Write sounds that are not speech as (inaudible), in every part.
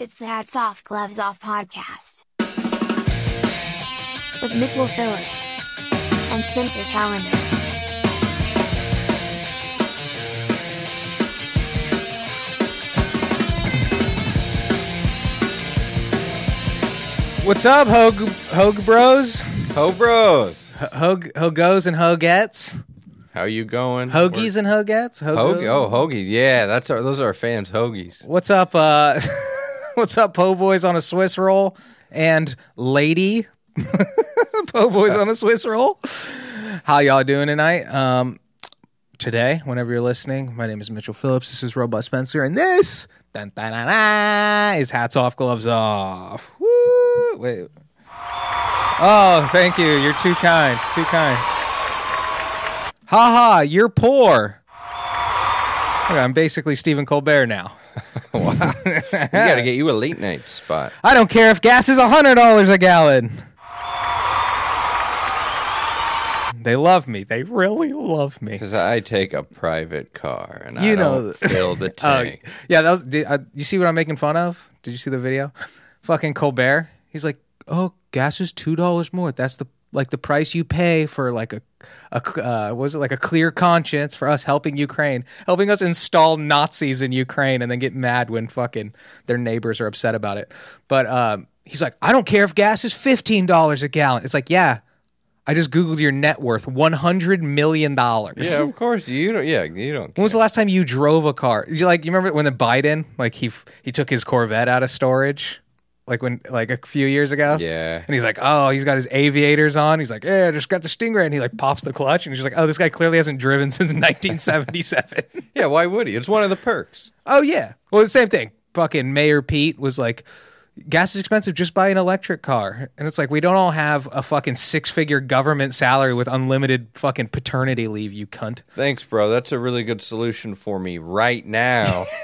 It's the Hats Off Gloves Off podcast. With Mitchell Phillips and Spencer Calendar. What's up, Hogue Hogue Bros? Ho bros, Hogue Hogos and Hogettes? how you going? Hoagies and Hogettes? Hoagie, oh hoagies, yeah, that's our those are our fans, hoagies. What's up, uh (laughs) what's up, Po Boys on a Swiss roll and lady (laughs) Po Boys on a Swiss roll? How y'all doing tonight? Um today, whenever you're listening, my name is Mitchell Phillips. This is Robot Spencer, and this is hats off, gloves off. Woo! Wait. Oh, thank you. You're too kind. Too kind. Ha ha, you're poor. Okay, I'm basically Stephen Colbert now. (laughs) We gotta get you a late night spot. I don't care if gas is $100 a gallon. They love me. They really love me. Because I take a private car and You I know- don't fill the (laughs) Oh, tank. yeah, that was. Did, uh, you see what I'm making fun of? Did you see the video? Fucking Colbert. He's like, oh, gas is two dollars more. That's the like the price you pay for like a a uh, was it like a clear conscience for us helping Ukraine, helping us install Nazis in Ukraine, and then get mad when fucking their neighbors are upset about it. But um, he's like, I don't care if gas is fifteen dollars a gallon. It's like, yeah. I just googled your net worth, one hundred million dollars. Yeah, of course you don't. Yeah, you don't. When was the last time you drove a car? You like you remember when the Biden like he he took his Corvette out of storage, like when like a few years ago. Yeah. And he's like, oh, he's got his aviators on. He's like, yeah, I just got the Stingray, and he like pops the clutch, and he's like, oh, this guy clearly hasn't driven (laughs) since 1977. (laughs) Yeah, why would he? It's one of the perks. oh yeah. Well, the same thing. Fucking Mayor Pete was like. Gas is expensive. Just buy an electric car, and it's like we don't all have a fucking six-figure government salary with unlimited fucking paternity leave. You cunt. Thanks, bro. That's a really good solution for me right now. (laughs)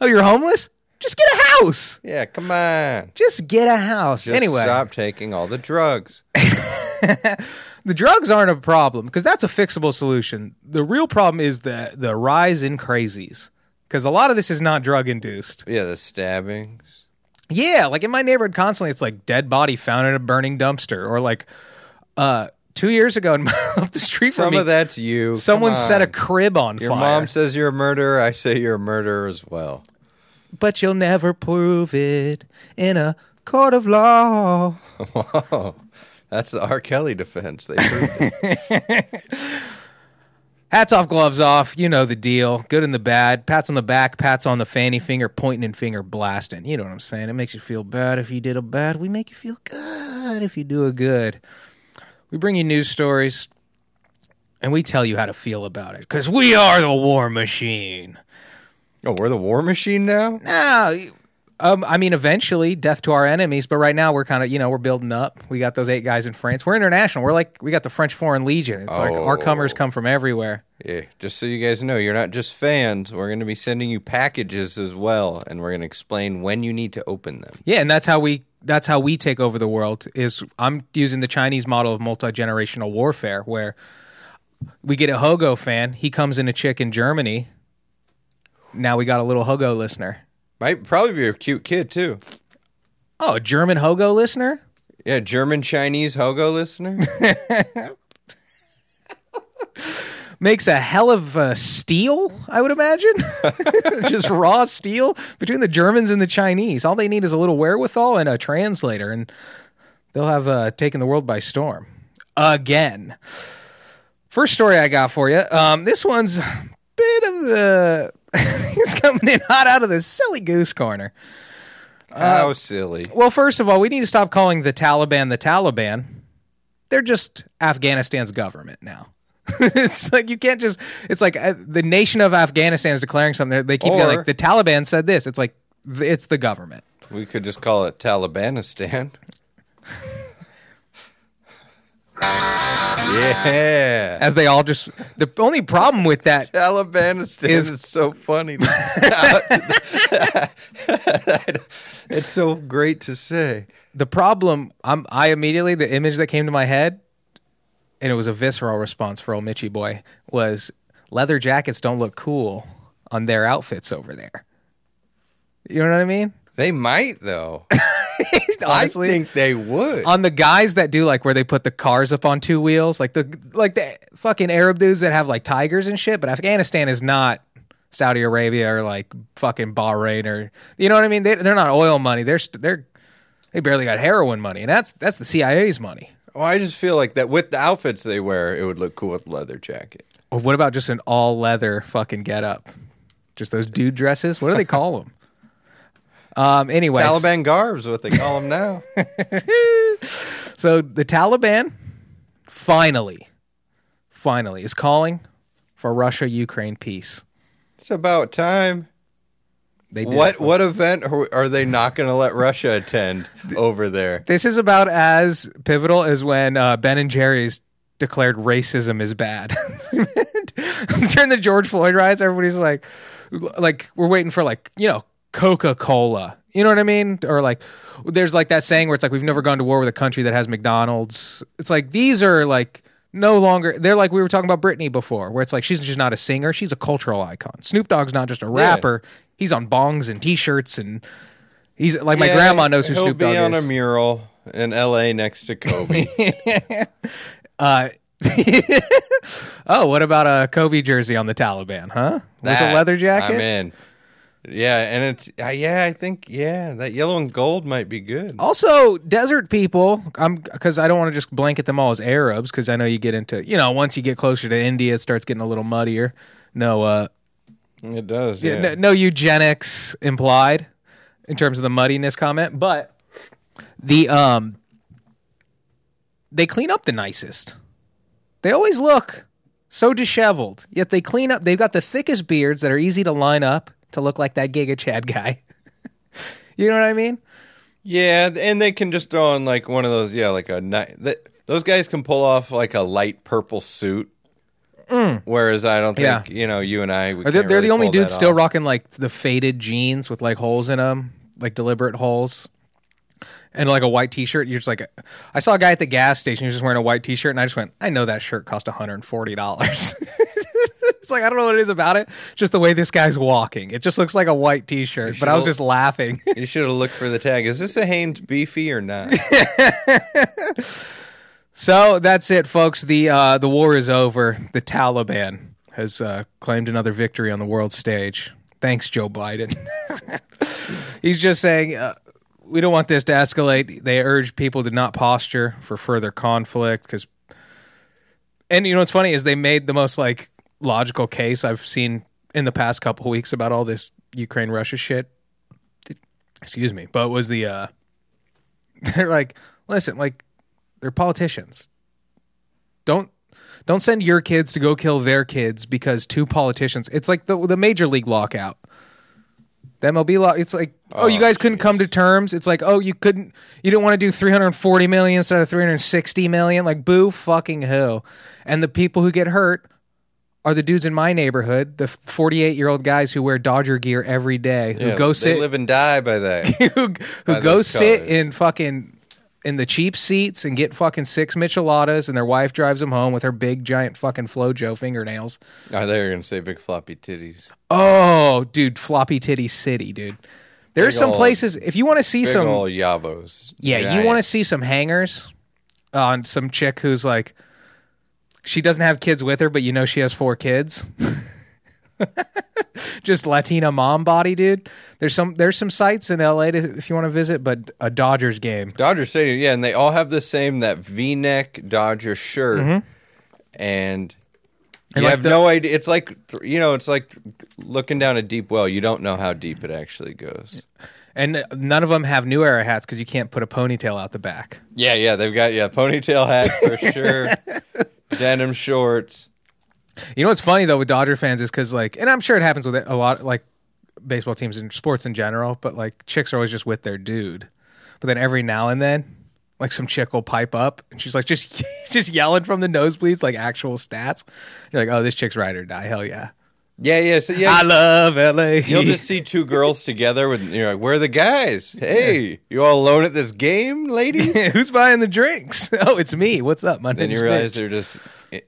Oh, you're homeless? Just get a house. yeah, come on. Just get a house. Just anyway, stop taking all the drugs. (laughs) the drugs aren't a problem because that's a fixable solution. The real problem is the the rise in crazies because a lot of this is not drug induced. Yeah, the stabbings. Yeah, like in my neighborhood, constantly it's like dead body found in a burning dumpster, or like uh two years ago in (laughs) up the street from Some me, of that's you. someone set a crib on Your fire. mom says you're a murderer. I say you're a murderer as well. But you'll never prove it in a court of law. (laughs) Whoa. That's the R. Kelly defense. They proved it. (laughs) Hats off, gloves off. You know the deal. Good and the bad. Pats on the back, pats on the fanny finger, pointing and finger blasting. You know what I'm saying? It makes you feel bad if you did a bad. We make you feel good if you do a good. We bring you news stories and we tell you how to feel about it because we are the war machine. Oh, we're the war machine now? Now, um, I mean, eventually, death to our enemies. But right now, we're kind of, you know, we're building up. We got those eight guys in France. We're international. We're like, we got the French Foreign Legion. It's like our Oh. comers come from everywhere. Yeah, just so you guys know, you're not just fans. We're going to be sending you packages as well, and we're going to explain when you need to open them. Yeah, and that's how we that's how we take over the world. Is I'm using the Chinese model of multi generational warfare, where we get a Hogo fan, he comes in a chick in Germany. Now we got a little Hogo listener. Might probably be a cute kid, too. Oh, a German Hogo listener? Yeah, German Chinese Hogo listener. (laughs) Makes a hell of a steel, I would imagine. (laughs) Just raw steel between the Germans and the Chinese. All they need is a little wherewithal and a translator, and they'll have uh, taken the world by storm again. First story I got for you. Um, this one's a bit of the. (laughs) it's coming in hot out of the silly goose corner. How silly. Well, first of all, we need to stop calling the Taliban the Taliban. They're just Afghanistan's government now. (laughs) it's like you can't just. It's like uh, the nation of Afghanistan is declaring something. They keep Or- like the Taliban said this. It's like th- it's the government. We could just call it Talibanistan. (laughs) yeah. As they all just. The only problem with that Talibanistan Is- is, so funny. (laughs) it's so great to say. the problem I'm, I immediately the image that came to my head, and it was a visceral response for old Mitchy boy was leather jackets don't look cool on their outfits over there. You know what I mean? They might though. (laughs) (laughs) Honestly, I think they would. on the guys that do like where they put the cars up on two wheels, like the like the fucking Arab dudes that have like tigers and shit. But Afghanistan is not Saudi Arabia or like fucking Bahrain or you know what I mean. They, they're not oil money. They're they're they barely got heroin money, and that's that's the CIA's money. well, I just feel like that with the outfits they wear, it would look cool with leather jacket. Or what about just an all leather fucking get up? Just those dude dresses. What do they call them? Um. Anyway, Taliban garbs, what they call them now. (laughs) So the Taliban finally, finally is calling for Russia Ukraine peace. it's about time. They did What what event are are they not going to let Russia attend over there? This is about as pivotal as when uh, Ben and Jerry's declared racism is bad. (laughs) During the George Floyd riots, everybody's like, like we're waiting for like you know Coca Cola. You know what I mean? Or like, there's like that saying where it's like we've never gone to war with a country that has McDonald's. It's like these are like no longer. They're like we were talking about Britney before, where it's like she's just not a singer; she's a cultural icon. Snoop Dogg's not just a rapper; he's on bongs and T-shirts and. He's like my Yeah, grandma knows who he'll Snoop be Dogg on is. a mural in L.A. next to Kobe. (laughs) Uh, (laughs) oh, what about a Kobe jersey on the Taliban, huh? With a That, leather jacket? I'm in. Yeah, and it's uh, yeah, I think yeah, that yellow and gold might be good. Also, desert people, I'm because I don't want to just blanket them all as Arabs because I know you get into you know once you get closer to India, it starts getting a little muddier. No, uh, It does. yeah, no, no eugenics implied in terms of the muddiness comment, but the um, they clean up the nicest. They always look so disheveled, yet they clean up. They've got the thickest beards that are easy to line up to look like that Giga Chad guy. (laughs) you know what I mean? Yeah, and they can just throw on like one of those. Yeah, like a night. Those guys can pull off like a light purple suit. Whereas I don't think Mm. Yeah. you know you and I. We they're, can't they're really the only dudes still off. rocking like the faded jeans with like holes in them, like deliberate holes, and like a white T-shirt. You're just like, I saw a guy at the gas station. He was just wearing a white T-shirt, and I just went, I know that shirt cost 140 dollars. (laughs) it's like I don't know what it is about it. Just the way this guy's walking. It just looks like a white T-shirt. But I was just laughing. (laughs) You should have looked for the tag. Is this a Hanes beefy or not? (laughs) So that's it, folks. The uh, the war is over. The Taliban has uh, claimed another victory on the world stage. Thanks, Joe Biden. (laughs) He's just saying uh, we don't want this to escalate. They urge people to not posture for further conflict because. And you know what's funny is they made the most like logical case I've seen in the past couple weeks about all this Ukraine Russia shit. Excuse me, but was the uh, (laughs) they're like, listen, like they're politicians. Don't don't send your kids to go kill their kids because two politicians. It's like the the major league lockout. The MLB law. It's like, oh, you Oh, guys couldn't come to terms. It's like, oh, you couldn't. You didn't want to do 340 million instead of 360 million. Like, boo, fucking who? And the people who get hurt are the dudes in my neighborhood, the 48 year old guys who wear Dodger gear every day, who Yeah, go they sit live and die by that. (laughs) who, who By go those sit cars. in fucking in the cheap seats and get fucking six micheladas and their wife drives them home with her big giant fucking Flo-Jo fingernails. oh, they were gonna say big floppy titties. Oh, dude, floppy titty city, dude. There's Big some ol- places if you want to see Big some old yabos. yeah, you want to see some hangers on some chick who's like she doesn't have kids with her, but you know she has four kids. (laughs) Just Latina mom body, dude. There's some there's some sites in LA to, if you want to visit, but a Dodgers game. Dodgers Stadium, yeah, and they all have the same that V-neck Dodger shirt, and you Mm-hmm. And like have the- no idea. It's like you know, it's like looking down a deep well. You don't know how deep it actually goes. And none of them have new era hats because you can't put a ponytail out the back. Yeah, yeah, they've got yeah ponytail hat for (laughs) sure, denim shorts. You know what's funny though with Dodger fans is because like, and I'm sure it happens with a lot like baseball teams and sports in general, but like chicks are always just with their dude. But then every now and then, like some chick will pipe up and she's like just (laughs) just yelling from the nosebleeds like actual stats. You're like, oh, this chick's ride or die. Hell yeah. Yeah, yeah. So yeah, I love LA. You'll just see two girls together with you're like, where are the guys? Hey, you all alone at this game, ladies? (laughs) Who's buying the drinks? (laughs) Oh, it's me. What's up? My then name's you realize Mitch. they're just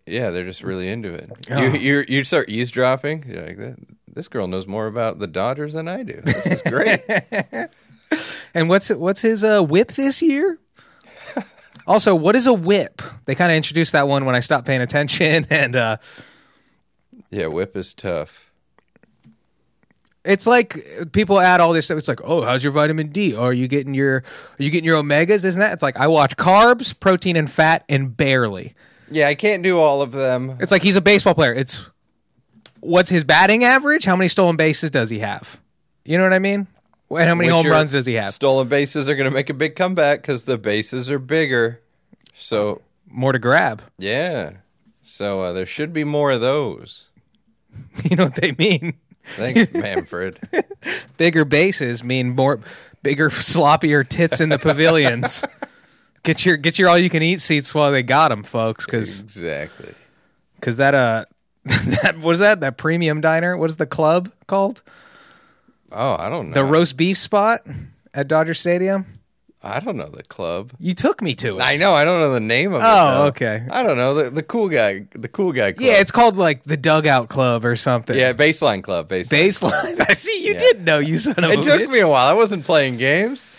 yeah, they're just really into it. Oh. You you you start eavesdropping. You're like, this girl knows more about the Dodgers than I do. This is great. (laughs) And what's what's his uh, whip this year? also, what is a whip? They kind of introduced that one when I stopped paying attention, and uh, Yeah, whip is tough. it's like people add all this stuff. It's like, oh, how's your vitamin D? Are you getting your are you getting your omegas? Isn't that? It's like I watch carbs, protein, and fat, and barely. Yeah, I can't do all of them. It's like he's a baseball player. It's what's his batting average? How many stolen bases does he have? You know what I mean? And how many Which home runs does he have? Stolen bases are going to make a big comeback because the bases are bigger. So More to grab. yeah, so uh, there should be more of those. (laughs) You know what they mean? Thanks, Manfred. (laughs) Bigger bases mean more bigger, sloppier tits in the pavilions. (laughs) Get your get your all you can eat seats while they got them, folks, because exactly. because that uh that what is that that premium diner? What is the club called? Oh, I don't know. The roast beef spot at Dodger Stadium. I don't know the club. You took me to it. I know. I don't know the name of it. Oh, though. okay. I don't know the the cool guy. The cool guy. Club. Yeah, it's called like the Dugout Club or something. yeah baseline club. Baseline. Baseline. (laughs) I see. You Yeah. did know you son of a It took bitch. me a while. I wasn't playing games.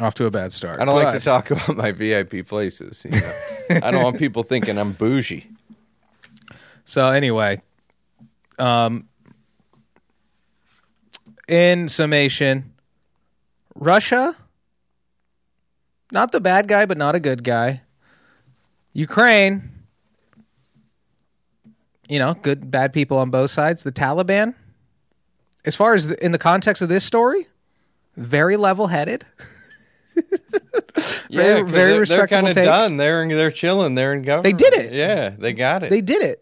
off to a bad start. I don't like to talk (laughs) about my VIP places. You know? I don't want (laughs) people thinking I'm bougie. So anyway, um, in summation, Russia, not the bad guy, but not a good guy. Ukraine, you know, good bad people on both sides. The Taliban, as far as the, in the context of this story, very level-headed. (laughs) Yeah, Very- very they're, respectable kind of done. They're they're chilling. They're in government. They did it. Yeah, they got it. They did it.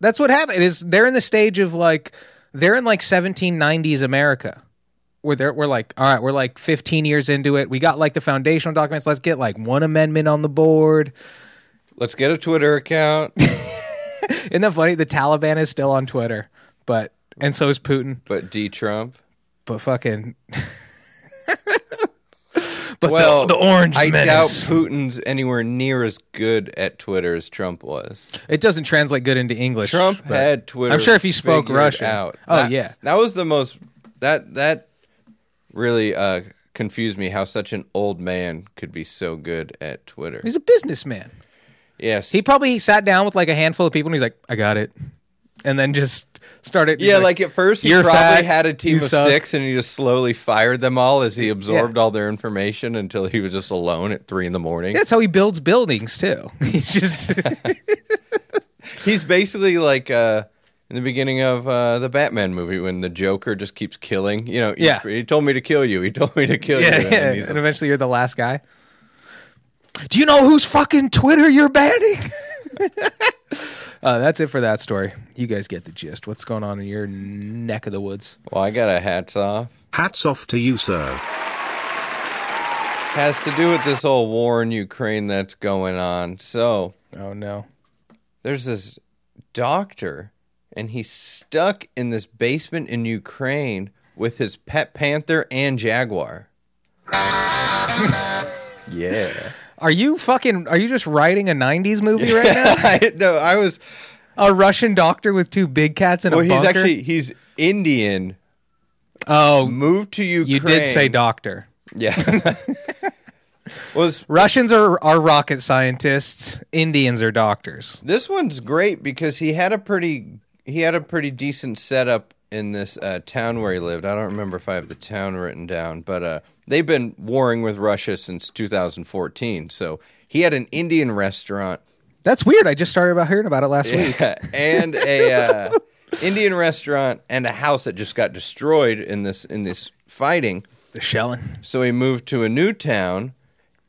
That's what happened. Is they're in the stage of like they're in like 1790s America, where they're we're like, all right, we're like 15 years into it. We got like the foundational documents. Let's get like one amendment on the board. Let's get a Twitter account. (laughs) Isn't that funny? The Taliban is still on Twitter, but and so is Putin. but D Trump. But fucking. (laughs) (laughs) but Well, the, the orange I doubt. Putin's anywhere near as good at Twitter as Trump was. it doesn't translate good into English. Trump had Twitter. I'm sure if he spoke Russian. out. Oh That- yeah. that was the most that that really uh, confused me. How such an old man could be so good at Twitter. He's a businessman. yes, He probably sat down with like a handful of people and he's like, I got it. And then just started. Yeah, like, at first he probably fat, had a team of suck." six, and he just slowly fired them all as he absorbed all their information until he was just alone at three in the morning. That's how he builds buildings too. (laughs) He just (laughs) He's basically like uh, in the beginning of uh, the Batman movie when the Joker just keeps killing. You know, Yeah. he, told me to kill you. He told me to kill yeah, you. yeah. And eventually you're the last guy. Do you know whose fucking Twitter you're banning? (laughs) uh, that's it for that story. You guys get the gist. What's going on in your neck of the woods? well, I got a hats off. Hats off to you, sir. Has to do with this whole war in Ukraine that's going on. So Oh no. there's this doctor, and he's stuck in this basement in Ukraine with his pet panther and jaguar. (laughs) yeah. Are you fucking? Are you just writing a '90s movie right now? (laughs) I, no, I was. A Russian doctor with two big cats in Well, a Well, he's bunker. actually he's Indian. oh, Moved to Ukraine. you did say doctor. Yeah. (laughs) was Russians are are rocket scientists. Indians are doctors. this one's great because he had a pretty he had a pretty decent setup in this uh, town where he lived. I don't remember if I have the town written down, but uh, they've been warring with Russia since 2014. So he had an Indian restaurant That's weird. I just started about hearing about it last week. (laughs) and a uh, Indian restaurant and a house that just got destroyed in this in this fighting. The shelling. So he moved to a new town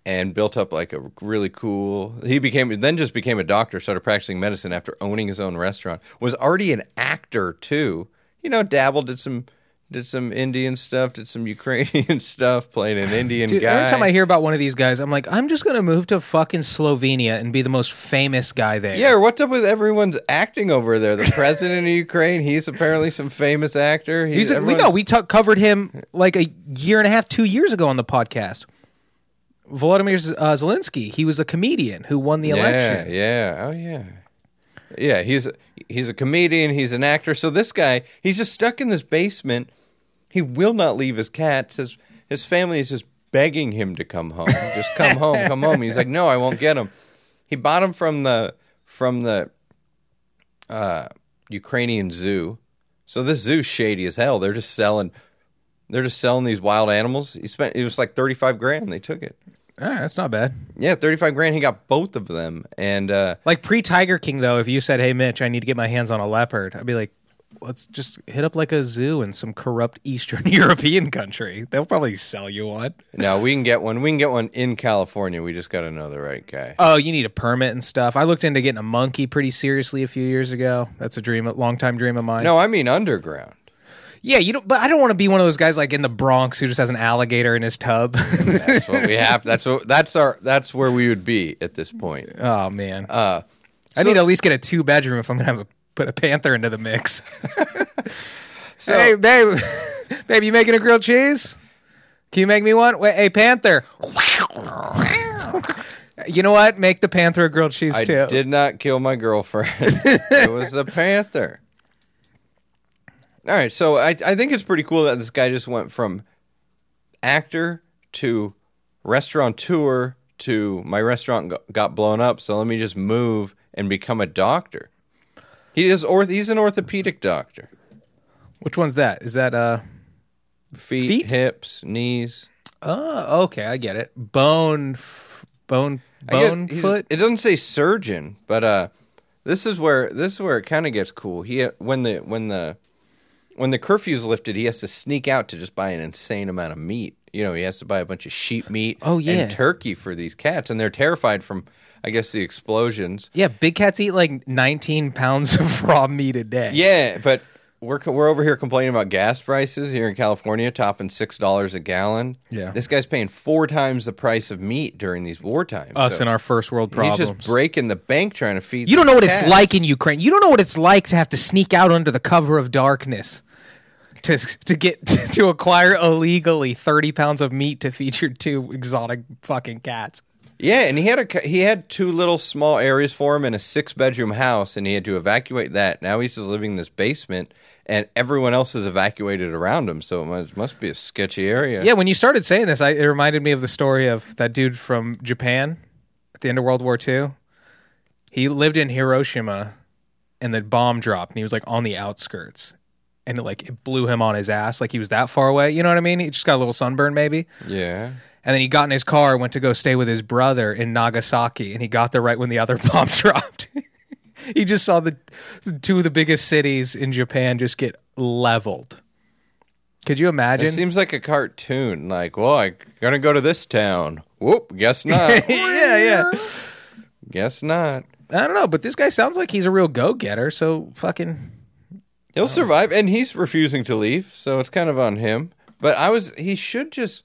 and built up like a really cool. He became then just became a doctor, started practicing medicine after owning his own restaurant. Was already an actor too. You know, dabbled did some did some Indian stuff, did some (laughs) Ukrainian stuff, playing an Indian Dude, guy. every time I hear about one of these guys, I'm like, I'm just gonna move to fucking Slovenia and be the most famous guy there. yeah, what's up with everyone's acting over there? The president of (laughs) Ukraine, he's apparently some famous actor. He's a, we know we t- covered him like a year and a half, two years ago on the podcast. Volodymyr uh, Zelensky, he was a comedian who won the yeah, election. Yeah, oh yeah, yeah. He's a, he's a comedian. He's an actor. So this guy, he's just stuck in this basement He will not leave his cats. His his family is just begging him to come home. Just come home, come home. He's like, no, I won't get him. He bought him from the from the uh, Ukrainian zoo. So this zoo's shady as hell. They're just selling. They're just selling these wild animals. He spent. It was like thirty five grand. They took it. Ah, that's not bad. Yeah, thirty five grand. He got both of them, and uh, Like pre Tiger King, though, if you said, "Hey, Mitch, I need to get my hands on a leopard," I'd be like, "Let's just hit up like a zoo in some corrupt Eastern (laughs) European country. They'll probably sell you one." no, we can get one. We can get one in California. We just got to know the right guy. Oh, you need a permit and stuff. I looked into getting a monkey pretty seriously a few years ago. That's a dream, a long time dream of mine. No, I mean underground. Yeah, you don't. But I don't want to be one of those guys like in the Bronx who just has an alligator in his tub. That's what we have. That's what. That's our. That's where we would be at this point. oh man, Uh, I need to at least get a two bedroom if I'm gonna have a, put a panther into the mix. (laughs) so hey, babe, babe, you making a grilled cheese? Can you make me one? Wait, hey, panther. (laughs) you know what? Make the panther a grilled cheese I too. did not kill my girlfriend. (laughs) it was the panther. All right, so I I think it's pretty cool that this guy just went from actor to restaurateur to my restaurant got blown up, so let me just move and become a doctor. He is orth. He's an orthopedic doctor. Which one's that? Is that uh? Feet, Feet? hips, knees. Oh, okay, I get it. Bone, f- bone, I get- bone foot. It doesn't say surgeon, but uh, this is where this is where it kind of gets cool. He when the when the when the curfew's lifted, he has to sneak out to just buy an insane amount of meat. You know, he has to buy a bunch of sheep meat. Oh, yeah. and turkey for these cats, and they're terrified from, I guess, the explosions. Yeah, big cats eat like 19 pounds of (laughs) raw meat a day. Yeah, but we're we're over here complaining about gas prices here in California, topping six dollars a gallon. Yeah. this guy's paying four times the price of meat during these war times. us So and our first world he's just breaking the bank trying to feed. You don't know what it's like in Ukraine. You don't know what it's like to have to sneak out under the cover of darkness to to get (laughs) to acquire illegally 30 pounds of meat to feed your two exotic fucking cats. Yeah, and he had a he had two little small areas for him in a six bedroom house, and he had to evacuate that. Now he's just living in this basement, and everyone else is evacuated around him. So it must, must be a sketchy area. Yeah, when you started saying this, I, it reminded me of the story of that dude from Japan at the end of World War II. He lived in Hiroshima, and the bomb dropped, and he was like on the outskirts, and it, like it blew him on his ass, like he was that far away. You know what I mean? He just got a little sunburn, maybe. yeah. And then he got in his car, went to go stay with his brother in Nagasaki, and he got there right when the other (laughs) bomb dropped. (laughs) he just saw the, two of the biggest cities in Japan just get leveled. Could you imagine? It seems like a cartoon. Like, well, I gotta go to this town. Whoop, guess not. (laughs) yeah, yeah. guess not. I don't know, but this guy sounds like he's a real go getter. So fucking He'll oh. survive, and he's refusing to leave, so it's kind of on him. But I was, he should just.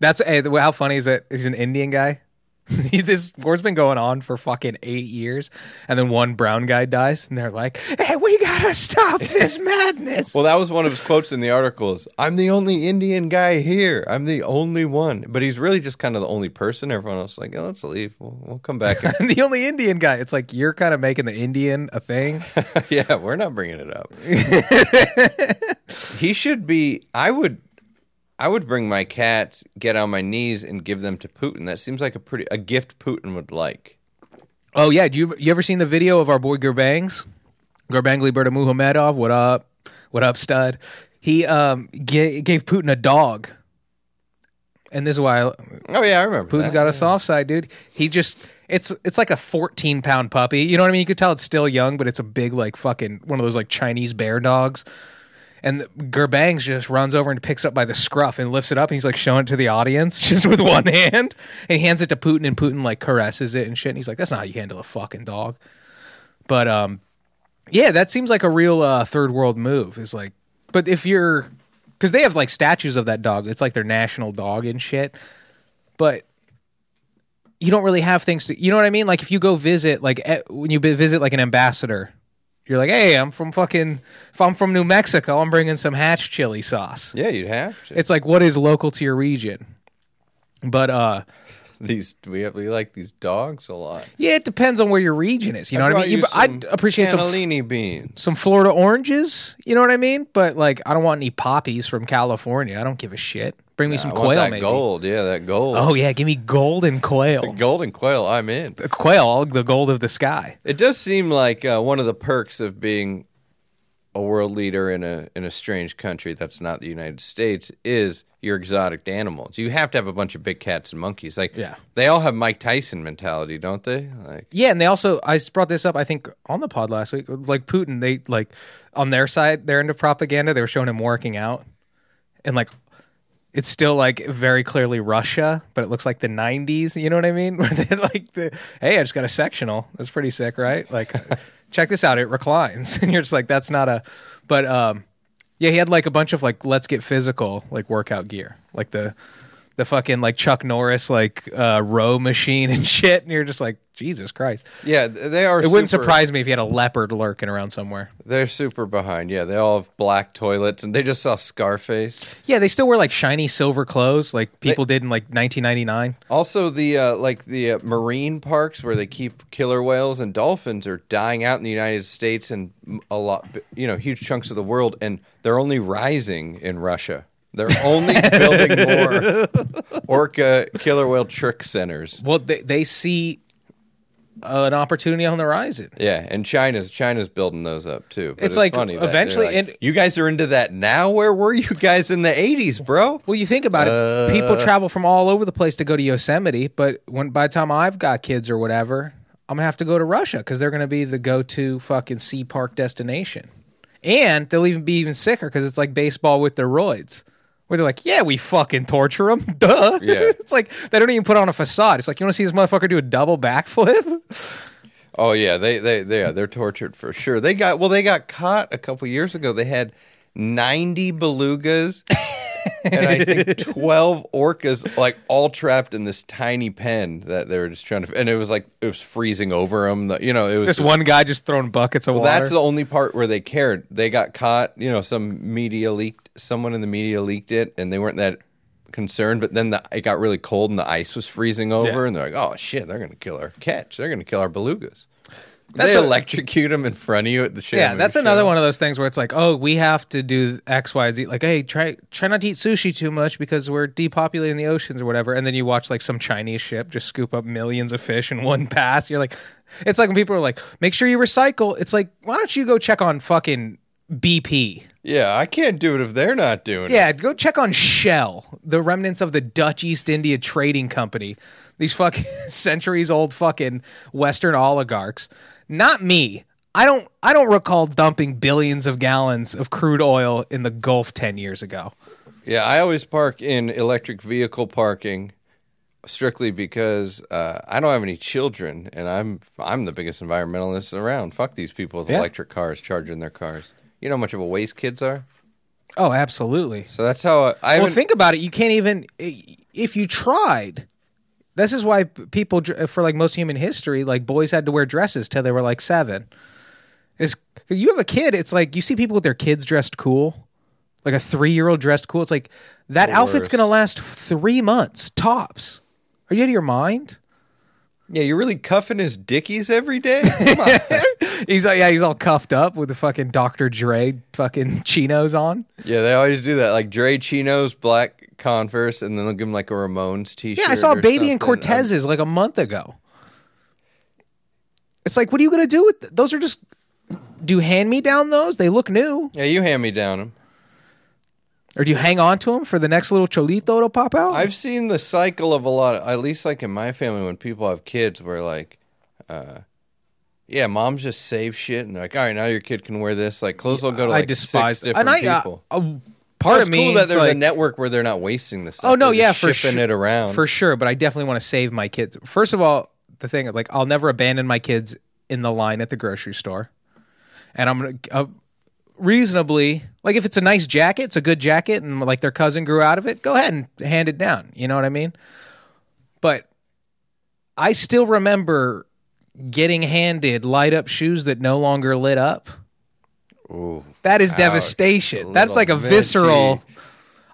that's hey, how funny is that? He's an Indian guy. (laughs) this war's been going on for fucking eight years, and then one brown guy dies, and they're like, "Hey, we gotta stop this (laughs) madness." Well, that was one of his quotes in the articles. I'm the only Indian guy here. I'm the only one. But he's really just kind of the only person. Everyone else is like, oh, let's leave. We'll, we'll come back. I'm (laughs) the only Indian guy. It's like you're kind of making the Indian a thing. yeah, we're not bringing it up. he should be. I would. I would bring my cats, get on my knees, and give them to Putin. That seems like a pretty a gift Putin would like. Oh yeah, do you you ever seen the video of our boy Gurbangs? Gurbanguly Berdimuhamedov, what up? What up, stud? He um ga- gave Putin a dog. And this is why Oh yeah, I remember. Putin got a soft side, dude. He just it's it's like a 14 pound puppy. You know what I mean? You could tell it's still young, but it's a big like fucking one of those like Chinese bear dogs. And Gurbangs just runs over and picks up by the scruff and lifts it up. And he's like showing it to the audience (laughs) just with one hand. And he hands it to Putin, and Putin like caresses it and shit. And he's like, "That's not how you handle a fucking dog." But um, yeah, that seems like a real uh, third world move. Is like, but if you're because they have like statues of that dog, it's like their national dog and shit. But you don't really have things to, you know what I mean? Like if you go visit, like when you visit like an ambassador, you're like, hey, I'm from fucking, if I'm from New Mexico, I'm bringing some hatch chili sauce. Yeah, you'd have to. It's like what is local to your region. But uh these we have, we like these dogs a lot. Yeah, it depends on where your region is. You know I what I mean? you I'd some appreciate some cannellini beans. some Florida oranges. You know what I mean? But like, I don't want any poppies from California. I don't give a shit. Bring me some I quail, that maybe. gold. Yeah, that gold. Oh yeah, give me golden quail. golden quail. I'm in. Quail, the gold of the sky. It does seem like uh, one of the perks of being a world leader in a in a strange country that's not the United States is your exotic animals. You have to have a bunch of big cats and monkeys. Like Yeah. they all have Mike Tyson mentality, don't they? Like Yeah, and they also I brought this up I think on the pod last week. Like Putin, they like on their side, they're into propaganda. They were showing him working out, and like it's still like very clearly Russia, but it looks like the '90s. You know what I mean? (laughs) Where they like the hey, I just got a sectional. That's pretty sick, right? Like, check this out. It reclines, (laughs) and you're just like, that's not a. But um, yeah, he had like a bunch of like let's get physical like workout gear, like the the fucking like Chuck Norris like uh row machine and (laughs) shit, and you're just like Jesus Christ. yeah, they are. It wouldn't surprise me if you had a leopard lurking around somewhere. They're super behind. Yeah, they all have black toilets, and they just saw Scarface. Yeah, they still wear like shiny silver clothes, like people did in like 1999. Also, the uh, like the uh, marine parks where they keep killer whales and dolphins are dying out in the United States and a lot, you know, huge chunks of the world, and they're only rising in Russia. They're only building more (laughs) orca killer whale trick centers. Well, they they see uh, an opportunity on the horizon. Yeah, and China's China's building those up too. But It's like, funny that eventually- like, and- you guys are into that now. Where were you guys in the '80s, bro? Well, you think about it, people travel from all over the place to go to Yosemite, but when by the time I've got kids or whatever, I'm gonna have to go to Russia because they're gonna be the go-to fucking sea park destination, and they'll even be even sicker because it's like baseball with their roids. Where they're like, yeah, we fucking torture them. (laughs) Duh. Yeah. (laughs) it's like they don't even put on a facade. It's like, you want to see this motherfucker do a double backflip? (laughs) Oh yeah, they they they yeah, they're tortured for sure. They got well, they got caught a couple years ago. They had ninety belugas and I think twelve orcas, like all trapped in this tiny pen that they were just trying to. And it was like it was freezing over them. You know, it was Just one guy just throwing buckets of Well, water. that's the only part where they cared. They got caught. You know, some media leaked. Someone in the media leaked it, and they weren't that concerned. But then the, it got really cold, and the ice was freezing over, Yeah. and they're like, "Oh shit, they're going to kill our catch. They're going to kill our belugas." That's they a- electrocute them in front of you at the show. yeah, that's another one of those things where it's like, oh, we have to do X, Y, Z. Like, hey, try try not to eat sushi too much because we're depopulating the oceans or whatever. And then you watch like some Chinese ship just scoop up millions of fish in one (laughs) pass. You're like, it's like when people are like, make sure you recycle. It's like, why don't you go check on fucking BP? Yeah, I can't do it if they're not doing it. Yeah, go check on Shell, the remnants of the Dutch East India Trading Company. These fucking (laughs) centuries old fucking Western oligarchs. Not me. I don't I don't recall dumping billions of gallons of crude oil in the Gulf 10 years ago. Yeah, I always park in electric vehicle parking strictly because uh, I don't have any children, and I'm I'm the biggest environmentalist around. Fuck these people with Yeah. electric cars charging their cars. You know how much of a waste kids are. Oh, absolutely. So that's how I. I Well, haven't- think about it. You can't even if you tried. This is why people for like most human history, like boys had to wear dresses till they were like seven. Is you have a kid? It's like you see people with their kids dressed cool, like a three year old dressed cool. It's like that outfit's gonna last three months tops. Are you out of your mind? Yeah, you're really cuffing his dickies every day. (laughs) He's like, yeah, he's all cuffed up with the fucking Dr. Dre fucking (laughs) chinos on. yeah, they always do that. Like Dre chinos, black Converse, and then they'll give him like a Ramones T-shirt. Yeah, I saw or Baby and something. Cortez's like a month ago. It's like, what are you gonna do with th- those? Are just do you hand me down those? They look new, Um, yeah, you hand me down them. Or do you hang on to them for the next little cholito to pop out? I've seen the cycle of a lot, of, at least like in my family, when people have kids, where like, uh, yeah, moms just save shit and they're like, all right, now your kid can wear this. Like clothes will go to I despise six different and I, uh, people. uh, part it's of me cool that there's like, a network where they're not wasting this. stuff. Oh no, yeah, for shipping sure, it around. for sure. But I definitely want to save my kids. First of all, the thing like I'll never abandon my kids in the line at the grocery store, and I'm gonna uh, reasonably like if it's a nice jacket, it's a good jacket, and like their cousin grew out of it, go ahead and hand it down. You know what I mean? But I still remember getting handed light up shoes that no longer lit up. Ooh. That is Ouch. devastation. A That's like a visceral.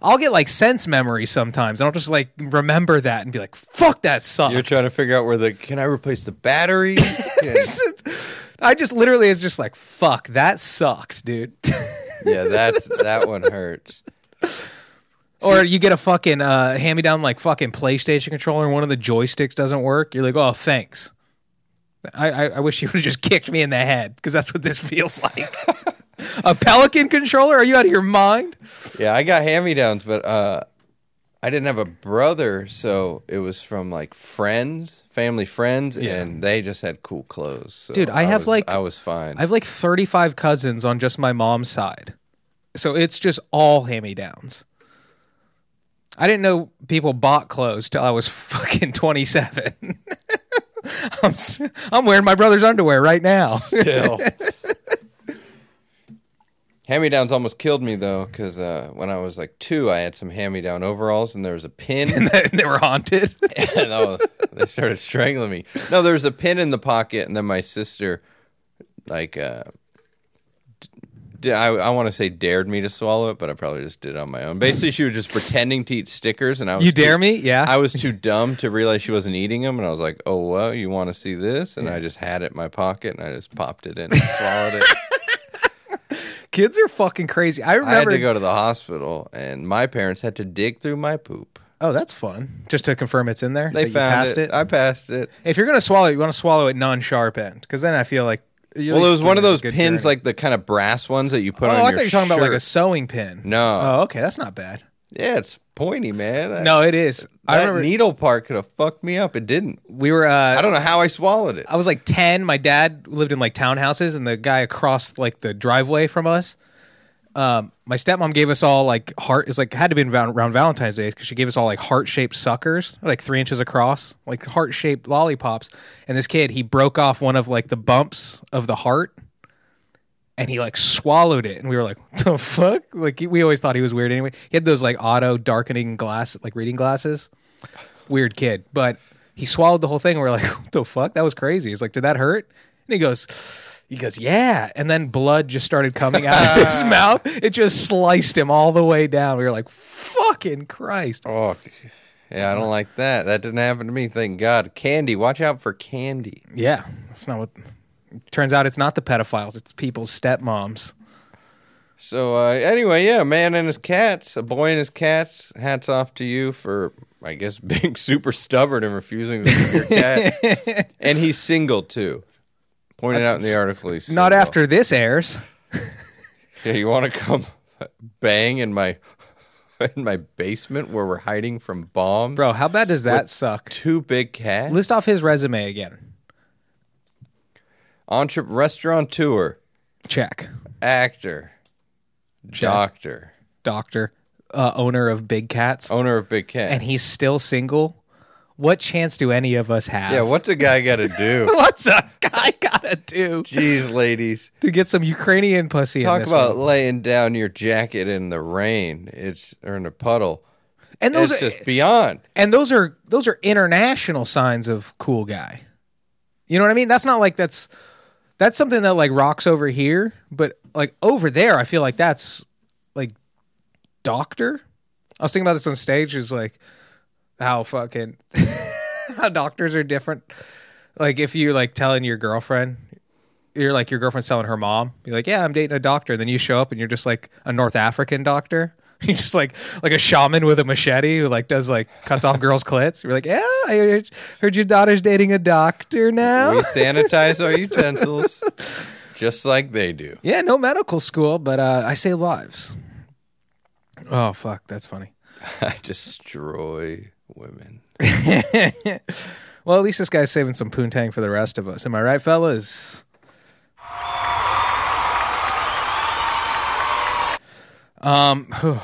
I'll get like sense memory sometimes, and I'll just like remember that and be like, "Fuck, that sucked." You're trying to figure out where the can I replace the batteries? (laughs) I just literally is just like, "Fuck, that sucked, dude." (laughs) yeah, that's that one hurts. or you get a fucking uh, hand me down like fucking PlayStation controller, and one of the joysticks doesn't work. You're like, "Oh, thanks." I, I, I wish you would have just kicked me in the head because that's what this feels like. (laughs) a Pelican controller? Are you out of your mind? Yeah, I got hand me downs, but uh, I didn't have a brother, so it was from like friends, family friends, Yeah. and they just had cool clothes. So Dude, I have, was- like- I was fine. I have like 35 cousins on just my mom's side. So it's just all hand me downs. I didn't know people bought clothes till I was fucking 27. (laughs) I'm, s- I'm wearing my brother's underwear right now. Still. (laughs) Hand me downs almost killed me though, because uh, when I was like two, I had some hand me down overalls, and there was a pin, (laughs) and they were haunted. (laughs) and oh, they started strangling me. No, there was a pin in the pocket, and then my sister, like, uh, d- I, I want to say dared me to swallow it, but I probably just did it on my own. Basically, she was just pretending to eat stickers, and I was You dare too- me? Yeah. I was too dumb to realize she wasn't eating them, and I was like, "Oh well, you want to see this?" And I just had it in my pocket, and I just popped it in and swallowed it. (laughs) Kids are fucking crazy. I I had remember. to go to the hospital, and my parents had to dig through my poop. oh, that's fun. Just to confirm it's in there. They that you found passed it. I passed it. If you're gonna swallow it, you want to swallow it non-sharp end, because then I feel like. Well, it was one of those pins, journey. like the kind of brass ones that you put Oh, on I thought you were talking about like a sewing pin. No. Oh, okay, that's not bad. Yeah, it's pointy, man. That, No, it is. I that remember needle part could have fucked me up. It didn't. we were. Uh, I don't know how I swallowed it. I was like 10. My dad lived in like townhouses, and the guy across like the driveway from us, um, my stepmom gave us all like heart. It's like had to be around, around Valentine's Day because she gave us all like heart shaped suckers, like three inches across, like heart shaped lollipops. And this kid, he broke off one of like the bumps of the heart. And he like swallowed it, and we were like, "What the fuck?" Like we always thought he was weird. Anyway, he had those like auto darkening glass, like reading glasses weird kid, but he swallowed the whole thing. And we're like, (laughs) what the fuck? That was crazy. He's like, did that hurt? And he goes, he goes, yeah. And then blood just started coming out of his (laughs) mouth. It just sliced him all the way down. We were like, fucking Christ. Oh, yeah, I don't like that. That didn't happen to me. Thank God. Candy. Watch out for candy. Yeah, that's not what. Turns out it's not the pedophiles; it's people's stepmoms. So uh, anyway, yeah, a man and his cats, a boy and his cats. Hats off to you for, I guess, (laughs) being super stubborn and refusing to see your cat. (laughs) and he's single too. Pointed out in the article, he's Not single. after this airs. (laughs) Yeah, you want to come bang in my in my basement where we're hiding from bombs, Bro, how bad does that suck? Two big cats. List off his resume again. Entre- restaurateur, Check. actor, doctor, Doctor, uh, owner of Big Cats, owner of big cat. and he's still single. What chance do any of us have? yeah, what's a guy got to do? (laughs) What's a guy gotta do Jeez, ladies. to get some Ukrainian pussy? Talk about laying down your jacket in the rain. It's or in a puddle. and those it's are, just beyond. and those are those are international signs of cool guy. You know what I mean? That's not like that's that's something that like rocks over here, but like over there, I feel like that's like doctor. I was thinking about this on stage. Is like how fucking (laughs) how doctors are different. Like if you're like telling your girlfriend, you're like your girlfriend's telling her mom, you're like, yeah, I'm dating a doctor. And then you show up and you're just like a North African doctor. (laughs) You're just like like a shaman with a machete who like does like cuts off girls' clits. You're like, yeah, I heard, heard your daughter's dating a doctor now. We sanitize our (laughs) utensils just like they do. Yeah, no medical school, but uh, I save lives. Oh fuck, that's funny. (laughs) I destroy women. Well, at least this guy's saving some poontang for the rest of us. Am I right, fellas? Um, (sighs)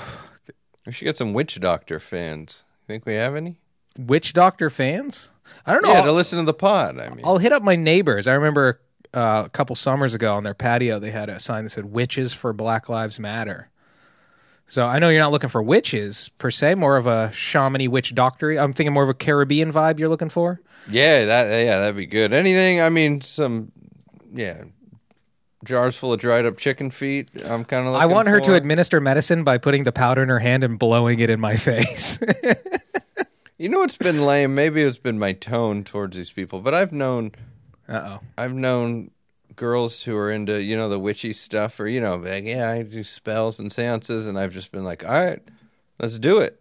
We should get some witch doctor fans. Think we have any? witch doctor fans? I don't know. Yeah, I'll, to listen to the pod. I mean, I'll hit up my neighbors. I remember uh, a couple summers ago on their patio, they had a sign that said "Witches for Black Lives Matter." So I know you're not looking for witches per se, more of a shamany witch doctory. I'm thinking more of a Caribbean vibe you're looking for. yeah, that yeah, that'd be good. Anything? I mean, some yeah, jars full of dried up chicken feet. I'm kind of. I want her to administer medicine by putting the powder in her hand and blowing it in my (laughs) face. You know what's been lame? Maybe it's been my tone towards these people, but I've known uh oh. I've known girls who are into you know the witchy stuff, or you know, like, yeah, I do spells and seances, and I've just been like, all right, let's do it.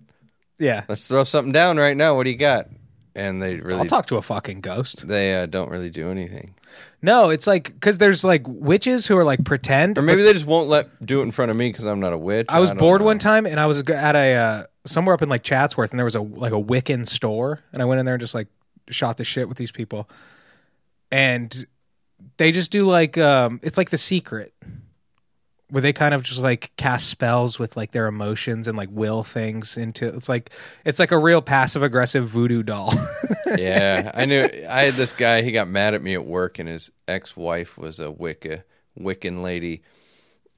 Yeah. Let's throw something down right now. What do you got? And they I'll talk to a fucking ghost. they uh, don't really do anything, No, it's like because there's like witches who are like pretend. or maybe they just won't let do it in front of me because I'm not a witch. I was don't bored know. one time and I was at a uh, somewhere up in like Chatsworth and there was a like a Wiccan store and I went in there and just like shot the shit with these people. And they just do like um it's like the secret where they kind of just like cast spells with like their emotions and like will things into it's like it's like a real passive aggressive voodoo doll. (laughs) yeah, I knew. I had this guy. He got mad at me at work, and his ex-wife was a Wicca, Wiccan lady,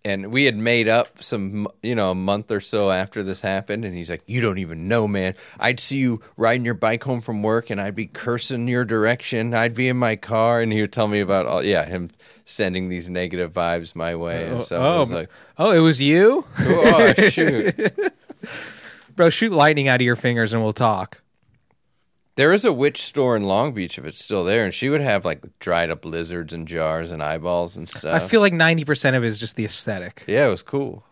and we had made up some, you know, a month or so after this happened. And he's like, "You don't even know, man. I'd see you riding your bike home from work, and I'd be cursing your direction. I'd be in my car, and he would tell me about all, yeah, him sending these negative vibes my way and stuff. I oh, was oh, like, oh, it was you? oh shoot. (laughs) Bro, shoot lightning out of your fingers and we'll talk. There is a witch store in Long Beach if it's still there, and she would have like dried up lizards and jars and eyeballs and stuff. I feel like 90% of it is just the aesthetic. yeah, it was cool.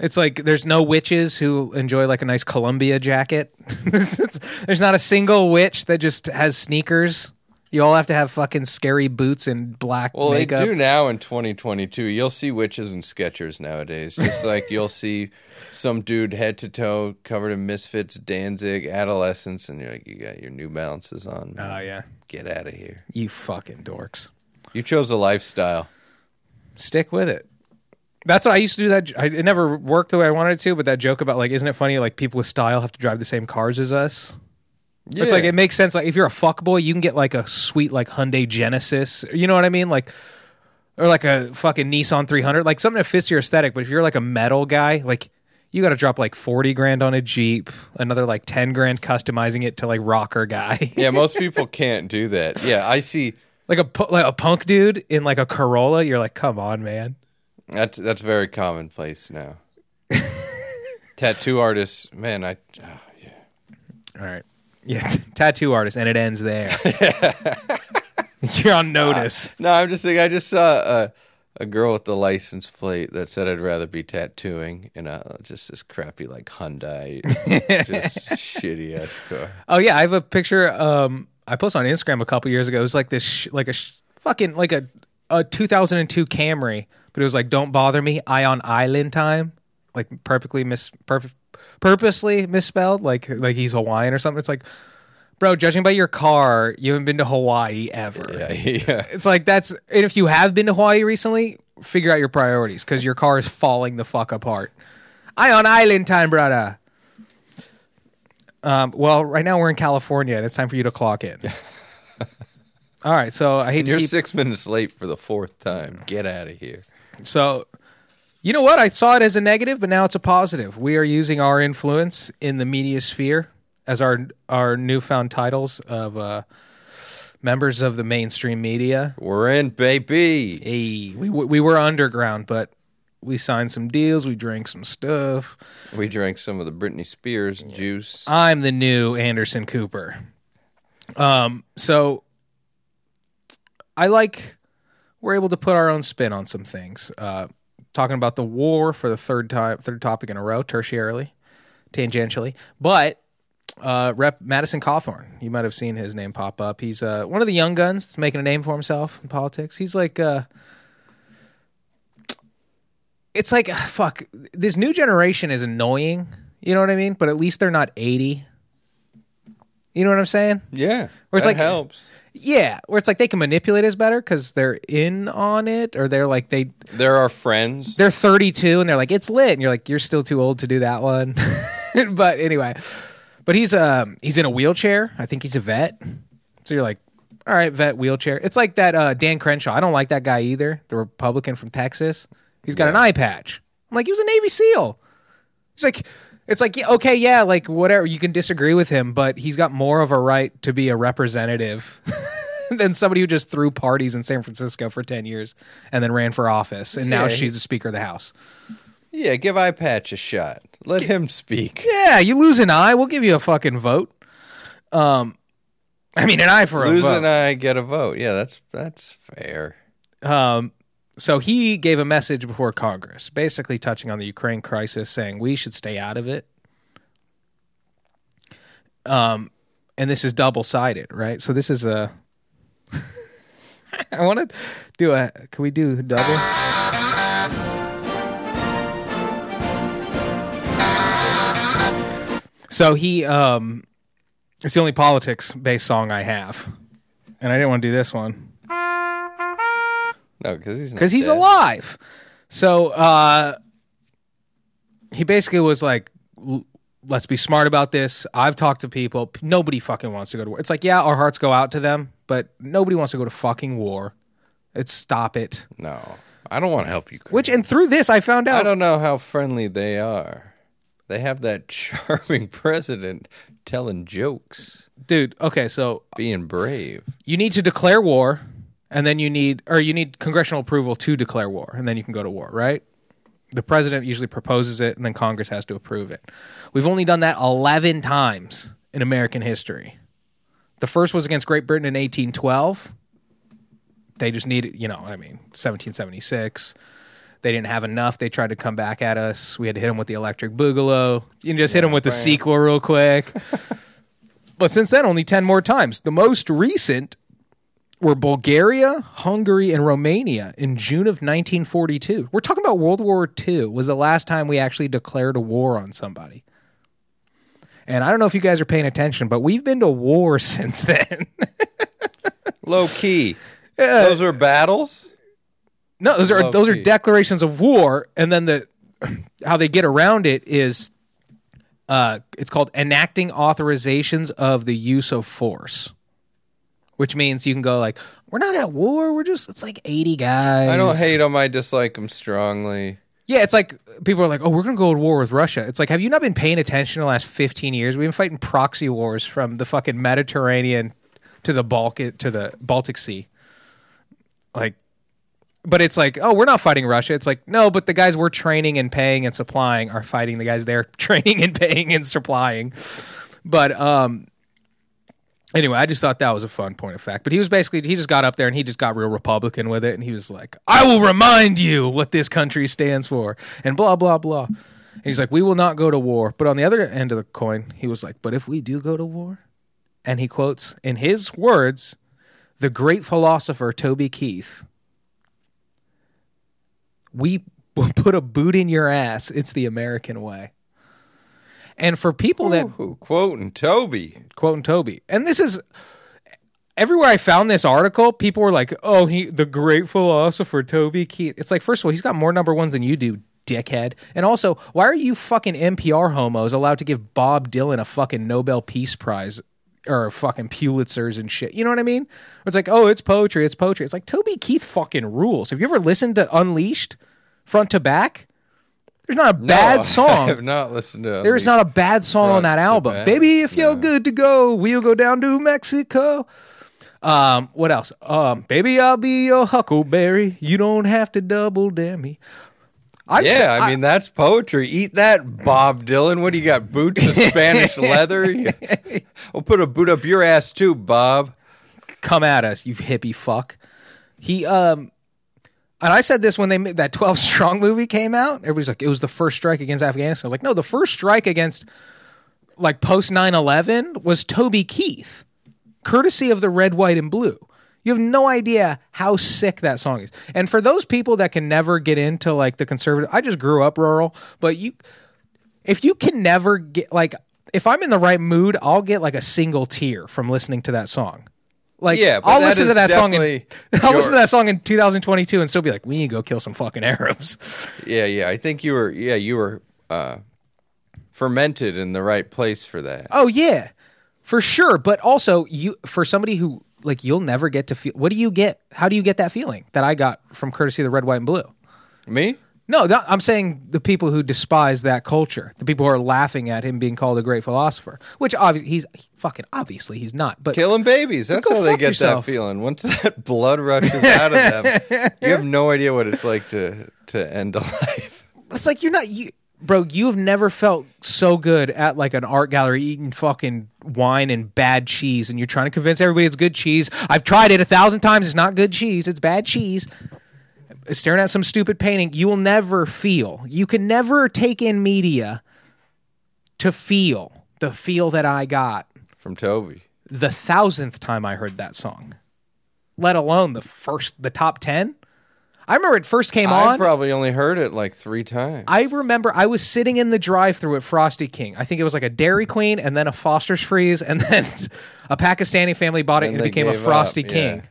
It's like there's no witches who enjoy like a nice Columbia jacket. (laughs) there's not a single witch that just has sneakers. You all have to have fucking scary boots and black Well, makeup. they do now in 2022. You'll see witches and Skechers nowadays. Just (laughs) like you'll see some dude head to toe covered in misfits, Danzig, Adolescents, and you're like, you got your New Balances on. Oh yeah, Get out of here. you fucking dorks. You chose a lifestyle. Stick with it. That's what I used to do. That I, it never worked the way I wanted it to. But that joke about like, isn't it funny? Like people with style have to drive the same cars as us. Yeah. It's like it makes sense. Like if you're a fuck boy, you can get like a sweet like Hyundai Genesis. You know what I mean? Like or like a fucking Nissan 300, like something that fits your aesthetic. But if you're like a metal guy, like you got to drop like 40 grand on a Jeep, another like 10 grand customizing it to like rocker guy. (laughs) yeah, most people can't do that. Yeah, I see. like a like a punk dude in like a Corolla, you're like, "Come on, man." That's that's very commonplace now. (laughs) Tattoo artists, man, I oh, yeah. All right. Yeah, t- tattoo artist and it ends there. (laughs) you're on notice. No, I'm just thinking. I just saw a a girl with the license plate that said I'd rather be tattooing in a just this crappy like Hyundai, (laughs) just shitty ass car. Oh yeah, I have a picture. Um, I posted on Instagram a couple years ago. It was like this, sh- like a sh- fucking like a a 2002 Camry, but it was like "Don't bother me." I on island time, like perfectly mis perfect, purposely misspelled, like like he's Hawaiian or something. It's like, bro, judging by your car, you haven't been to Hawaii ever. Yeah, (laughs) yeah. It's like that's and if you have been to Hawaii recently, figure out your priorities because your car is falling the fuck apart. I on island time, brother. Um, well, right now we're in California, and it's time for you to clock in. (laughs) All right, so I hate to You're keep six minutes late for the fourth time. Get out of here. so. You know what? I saw it as a negative, but now it's a positive. We are using our influence in the media sphere as our our newfound titles of uh, members of the mainstream media. We're in, baby. Hey, we we were underground, but we signed some deals. We drank some stuff. We drank some of the Britney Spears juice. I'm the new Anderson Cooper. Um, so I like we're able to put our own spin on some things. Uh, talking about the war for the third time, third topic in a row, tertiarily, tangentially, but. Uh, Rep Madison Cawthorn, you might have seen his name pop up. He's uh, one of the young guns that's making a name for himself in politics. He's like, uh, it's like, fuck, this new generation is annoying. You know what I mean? But at least they're not 80. You know what I'm saying? Yeah, Where it's that like- helps. Yeah, where it's like they can manipulate us better because they're in on it, or they're like they There are our friends. they're 32 and they're like it's lit, and you're like you're still too old to do that one. (laughs) but anyway, but he's um he's in a wheelchair. I think he's a vet. So you're like, all right, vet wheelchair. It's like that uh, Dan Crenshaw. I don't like that guy either. The Republican from Texas. He's got an eye patch. I'm like, he was a Navy SEAL. He's like, it's like, yeah, okay, yeah, like whatever. You can disagree with him, but he's got more of a right to be a representative (laughs) than somebody who just threw parties in San Francisco for 10 years and then ran for office. And now Yeah, he- she's the Speaker of the House. Yeah, give Eye Patch a shot. Let him speak. Yeah, you lose an eye, we'll give you a fucking vote. Um, I mean, an eye for a Lose vote. an eye, get a vote. Yeah, that's that's fair. Um, so he gave a message before Congress, basically touching on the Ukraine crisis, saying we should stay out of it. Um, and this is double sided, right? So this is a. (laughs) I want to do a. Can we do double? So he, um, it's the only politics based song I have, and I didn't want to do this one No, because he's because he's alive. So uh, he basically was like, "Let's be smart about this." I've talked to people. Nobody fucking wants to go to war. It's like, yeah, our hearts go out to them, but nobody wants to go to fucking war. It's stop it. No, I don't want to help you. Which and through this, I found out. I don't know how friendly they are. They have that (laughs) charming president telling jokes, dude. Okay, so being brave. you need to declare war, and then you need, or you need congressional approval to declare war, and then you can go to war, right? The president usually proposes it, and then Congress has to approve it. We've only done that 11 times in American history. The first was against Great Britain in 1812. They just needed, you know, what I mean, 1776. They didn't have enough. They tried to come back at us. We had to hit them with the electric boogaloo. You can just hit them with the sequel real quick. (laughs) but since then, only 10 more times. The most recent were Bulgaria, Hungary, and Romania in June of 1942. We're talking about World War II was the last time we actually declared a war on somebody. And I don't know if you guys are paying attention, but we've been to war (laughs) since then. (laughs) Low key. Those are battles. no, those are Low those are declarations of war, and then the (clears throat) how they get around it is uh, it's called enacting authorizations of the use of force, which means you can go like, we're not at war, we're just it's like eighty guys. I don't hate them. I dislike them strongly. Yeah, it's like people are like, "Oh, we're going to go to war with Russia." It's like, have you not been paying attention in the last fifteen years? We've been fighting proxy wars from the fucking Mediterranean to the Baltic to the Baltic Sea. Like, but it's like, oh, we're not fighting Russia. It's like, no, but the guys we're training and paying and supplying are fighting the guys they're (laughs) training and paying and supplying. But um, anyway, I just thought that was a fun point of fact. But he was basically he just got up there and he just got real Republican with it, and he was like, "I will remind you what this country stands for," and blah blah blah. And he's like, "We will not go to war." But on the other end of the coin, he was like, "But if we do go to war," and he quotes in his words, the great philosopher Toby Keith. We will (laughs) put a boot in your ass. It's the American way. And for people that Ooh, quoting Toby. quoting Toby. And this is everywhere I found this article, people were like, "Oh, he the great philosopher Toby Keith." It's like, first of all, he's got more number ones than you do, dickhead. And also, why are you fucking NPR homos allowed to give Bob Dylan a fucking Nobel Peace Prize? Or fucking Pulitzers and shit. You know what I mean? It's like, oh, it's poetry. It's poetry. It's like Toby Keith fucking rules. Have you ever listened to Unleashed front to back? There's not a bad (laughs) song. I have not listened to. There is not a bad song on that album. Baby, if you're No. good to go, we'll go down to Mexico. Um, what else? Um, baby, I'll be your huckleberry. You don't have to double dare me. I've Yeah, said- I mean that's poetry. Eat that, Bob Dylan. What do you got? Boots of Spanish (laughs) leather? (laughs) we'll put a boot up your ass too, Bob. come at us, you hippie fuck. He um and I said this when they made that (laughs) 12 strong movie came out. Everybody's like, it was the first strike against Afghanistan. I was like, no, the first strike against like post 9-11 was Toby Keith, courtesy of the red, white, and blue. You have no idea how sick that song is. And for those people that can never get into like the conservative, I just grew up rural, but you, if you can never get like, if I'm in the right mood, I'll get like a single tear from listening to that song. Like, Yeah, (laughs) I'll listen to that song. In, I'll your- listen to that song in 2022 and still be like, we need to go kill some fucking Arabs. Yeah, yeah. I think you were. Yeah, you were uh, fermented in the right place for that. Oh yeah, for sure. But also, you for somebody who like you'll never get to feel. What do you get? How do you get that feeling that I got from courtesy of the red, white, and blue? Me? No, that, I'm saying the people who despise that culture, the people who are laughing at him being called a great philosopher, which obviously he's fucking obviously he's not. But Killing babies. That's how they get yourself. that feeling. Once that (laughs) blood rushes out of them, you have no idea what it's like to to end a (laughs) life. it's like you're not you, bro. You've never felt so good at like an art gallery eating fucking wine and bad cheese, and you're trying to convince everybody it's good cheese. I've tried it a thousand times. It's not good cheese. It's bad cheese. Staring at some stupid painting, you will never feel. You can never take in media to feel the feel that I got From Toby. the thousandth time I heard that song, let alone the first, the top 10. I remember it first came I on. I probably only heard it like three times. I remember I was sitting in the drive through at Frosty King. I think it was like a Dairy Queen and then a Foster's Freeze, and (laughs) then a Pakistani family bought it and, And it became a Frosty up, King. yeah.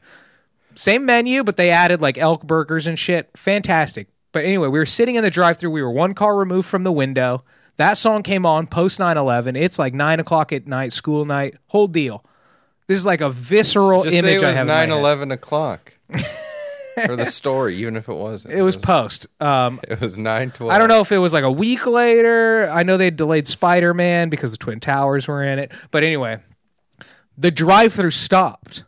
Same menu, but they added like elk burgers and shit. Fantastic. But anyway, we were sitting in the drive through. We were one car removed from the window. That song came on post 9 11. It's like 9 o'clock at night, school night, whole deal. This is like a visceral Just say image it I have. in my nine head. eleven o'clock (laughs) for the story, even if it wasn't. It was post. Um, (laughs) It was nine twelve. I don't know if it was like a week later. I know they delayed Spider Man because the Twin Towers were in it. But anyway, the drive through stopped.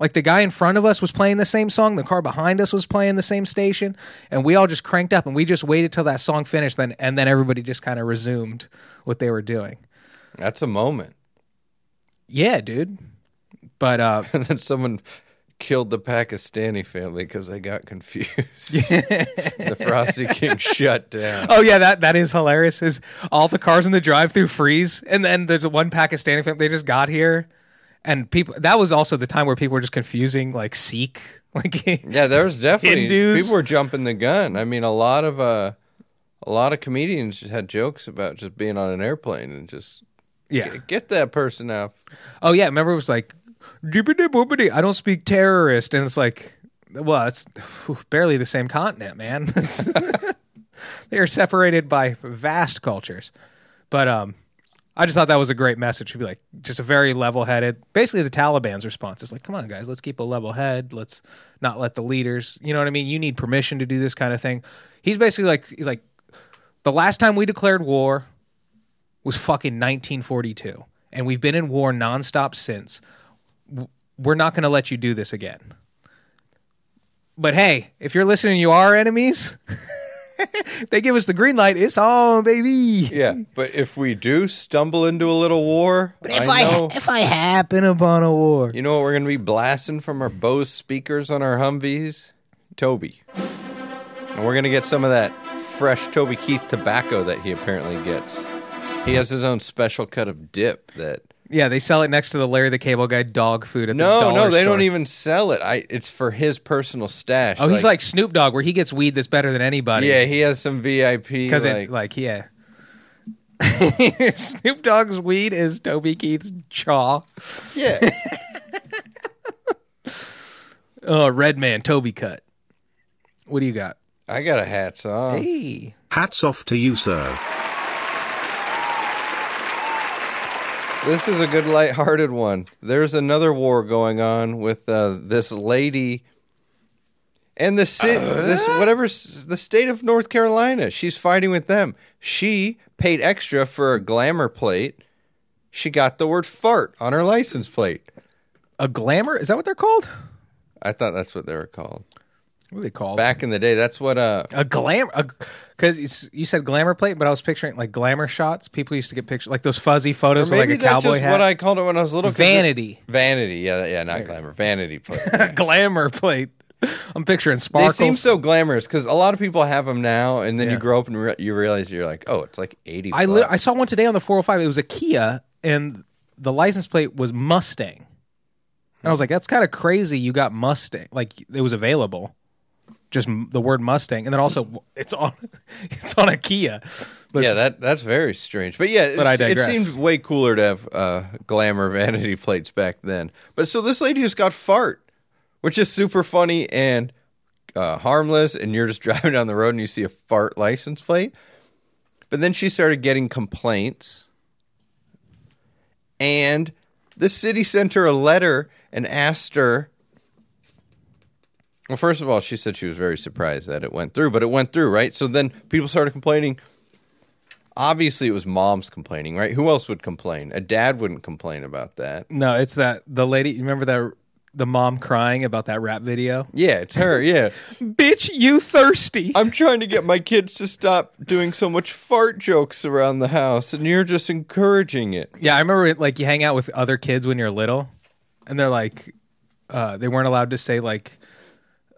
Like the guy in front of us was playing the same song, the car behind us was playing the same station, and we all just cranked up and we just waited till that song finished then and then everybody just kind of resumed what they were doing. That's a moment. Yeah, dude. But uh And (laughs) then someone killed the Pakistani family because they got confused. (laughs) the Frosty King shut down. Oh yeah, that that is hilarious. Is all the cars in the drive-through freeze, and then there's one Pakistani family they just got here, and people. That was also the time where people were just confusing like Sikh, (laughs) like Yeah, there was definitely Hindus. people were jumping the gun. I mean, a lot of uh, a lot of comedians had jokes about just being on an airplane and just yeah. get that person out. Oh yeah, remember it was like, I don't speak terrorist, and it's like, well, it's barely the same continent, man. (laughs) (laughs) They are separated by vast cultures, but um. I just thought that was a great message to be like just a very level-headed. Basically, the Taliban's response is like, "Come on, guys, let's keep a level head. Let's not let the leaders. You know what I mean? You need permission to do this kind of thing." He's basically like, he's like, the last time we declared war was fucking 1942, and we've been in war nonstop since. We're not going to let you do this again. But hey, if you're listening, you are enemies. (laughs) (laughs) they give us the green light, it's on, baby. Yeah, but if we do stumble into a little war, If I I, know. if I happen upon a war, you know what we're going to be blasting from our Bose speakers on our Humvees? Toby. And we're going to get some of that fresh Toby Keith tobacco that he apparently gets. He has his own special cut of dip that. Yeah, they sell it next to the Larry the Cable Guy dog food at the No, dollar no, they store. don't even sell it. I it's for his personal stash. Oh, he's like Snoop Dogg, where he gets weed that's better than anybody. Yeah, he has some VIP because like, it like yeah. (laughs) Snoop Dogg's weed is Toby Keith's chaw. yeah. (laughs) Oh, Red Man, Toby cut. What do you got? I got a hats off. Hey. Hats off to you, sir. This is a good lighthearted one. There's another war going on with uh, this lady and the ci- this whatever the state of North Carolina. She's fighting with them. She paid extra for a glamour plate. She got the word fart on her license plate. A glamour? Is that what they're called? I thought that's what they were called. What are they called? Back in the day, that's what uh a glamour. Because you said glamour plate, but I was picturing like glamour shots. People used to get pictures like those fuzzy photos with like a cowboy hat. what I called it when I was little. 'cause it- Vanity. Vanity, yeah, yeah, not glamour. Vanity plate. (laughs) yeah. glamour plate. I'm picturing sparkles. They seem so glamorous because a lot of people have them now, and then Yeah. you grow up and re- you realize you're like, oh, it's like eighty. I li- I saw one today on the 405. It was a Kia, and the license plate was Mustang. And I was like, that's kind of crazy. You got Mustang, like it was available, just the word Mustang, and then also it's on (laughs) it's on a Kia. But yeah, that that's very strange. But yeah, But I it seemed way cooler to have uh, glamour (laughs) vanity plates back then. But so this lady just got fart, which is super funny and uh, harmless. And you're just (laughs) driving down the road and you see a fart license plate. But then she started getting complaints, and the city sent her a letter and asked her Well, first of all, she said she was very surprised that it went through, but it went through, right? So then people started complaining. Obviously, it was moms complaining, right? Who else would complain? A dad wouldn't complain about that. No, it's that the lady. You remember that the mom crying about that rap video? Yeah, it's her. Yeah. (laughs) Bitch, you thirsty? I'm trying to get my kids to stop doing so much fart jokes around the house, and you're just encouraging it. Yeah, I remember it, like you hang out with other kids when you're little, and they're like, uh, they weren't allowed to say like,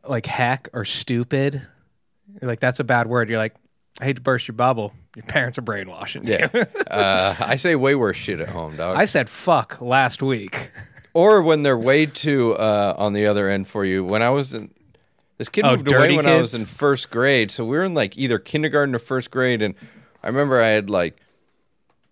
like heck or stupid. You're like that's a bad word. You're like, I hate to burst your bubble. Your parents are brainwashing you. Yeah. uh, I say way worse shit at home, dog. I said fuck last week. (laughs) or when they're way too uh, on the other end for you. When I was in, this kid Oh, moved away dirty when I was kids? in first grade, so we were in like either kindergarten or first grade, and I remember I had like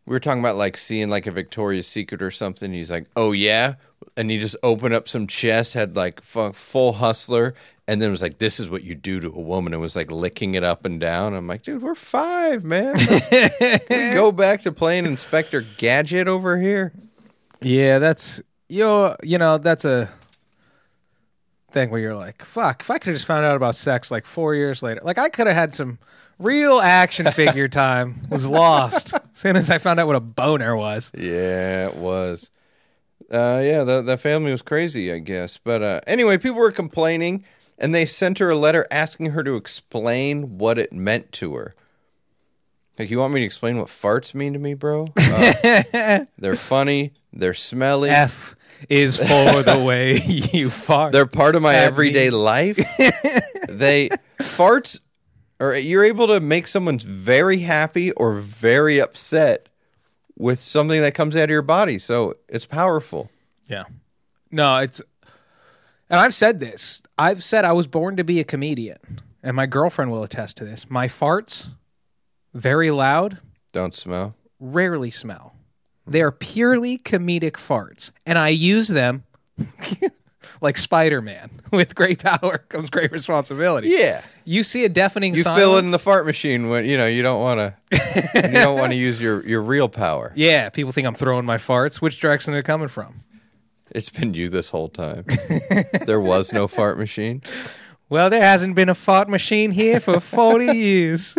we were talking about like seeing like a Victoria's Secret or something. He's like, "Oh yeah," and he just opened up some chest, had like fu- full hustler, and then was like, "This is what you do to a woman," and was like licking it up and down. I'm like, "Dude, we're five, man. We (laughs) go back to playing Inspector Gadget over here." Yeah, that's you. You know, that's a thing where you're like, fuck. If I could have just found out about sex like four years later, like I could have had some real action figure (laughs) time. Was lost as soon as I found out what a boner was. Yeah, it was. Uh, yeah, the the family was crazy, I guess. But uh, anyway, people were complaining, and they sent her a letter asking her to explain what it meant to her. Like, you want me to explain what farts mean to me, bro? Uh, (laughs) they're funny. They're smelly. F is for the way you fart. They're part of my everyday me. life. (laughs) they farts, or you're able to make someone very happy or very upset with something that comes out of your body. So it's powerful. Yeah. No, it's and I've said this. I've said I was born to be a comedian. And my girlfriend will attest to this. My farts, very loud, Don't smell. rarely smell. They are purely comedic farts. And I use them like Spider Man. (laughs) With great power (laughs) comes great responsibility. Yeah. You see a deafening You silence. fill in the fart machine when you know you don't want to. (laughs) you don't want to use your your real power. Yeah, people think I'm throwing my farts. Which direction are they coming from? It's been you this whole time. there was no fart machine. Well, there hasn't been a fart machine here for 40 years.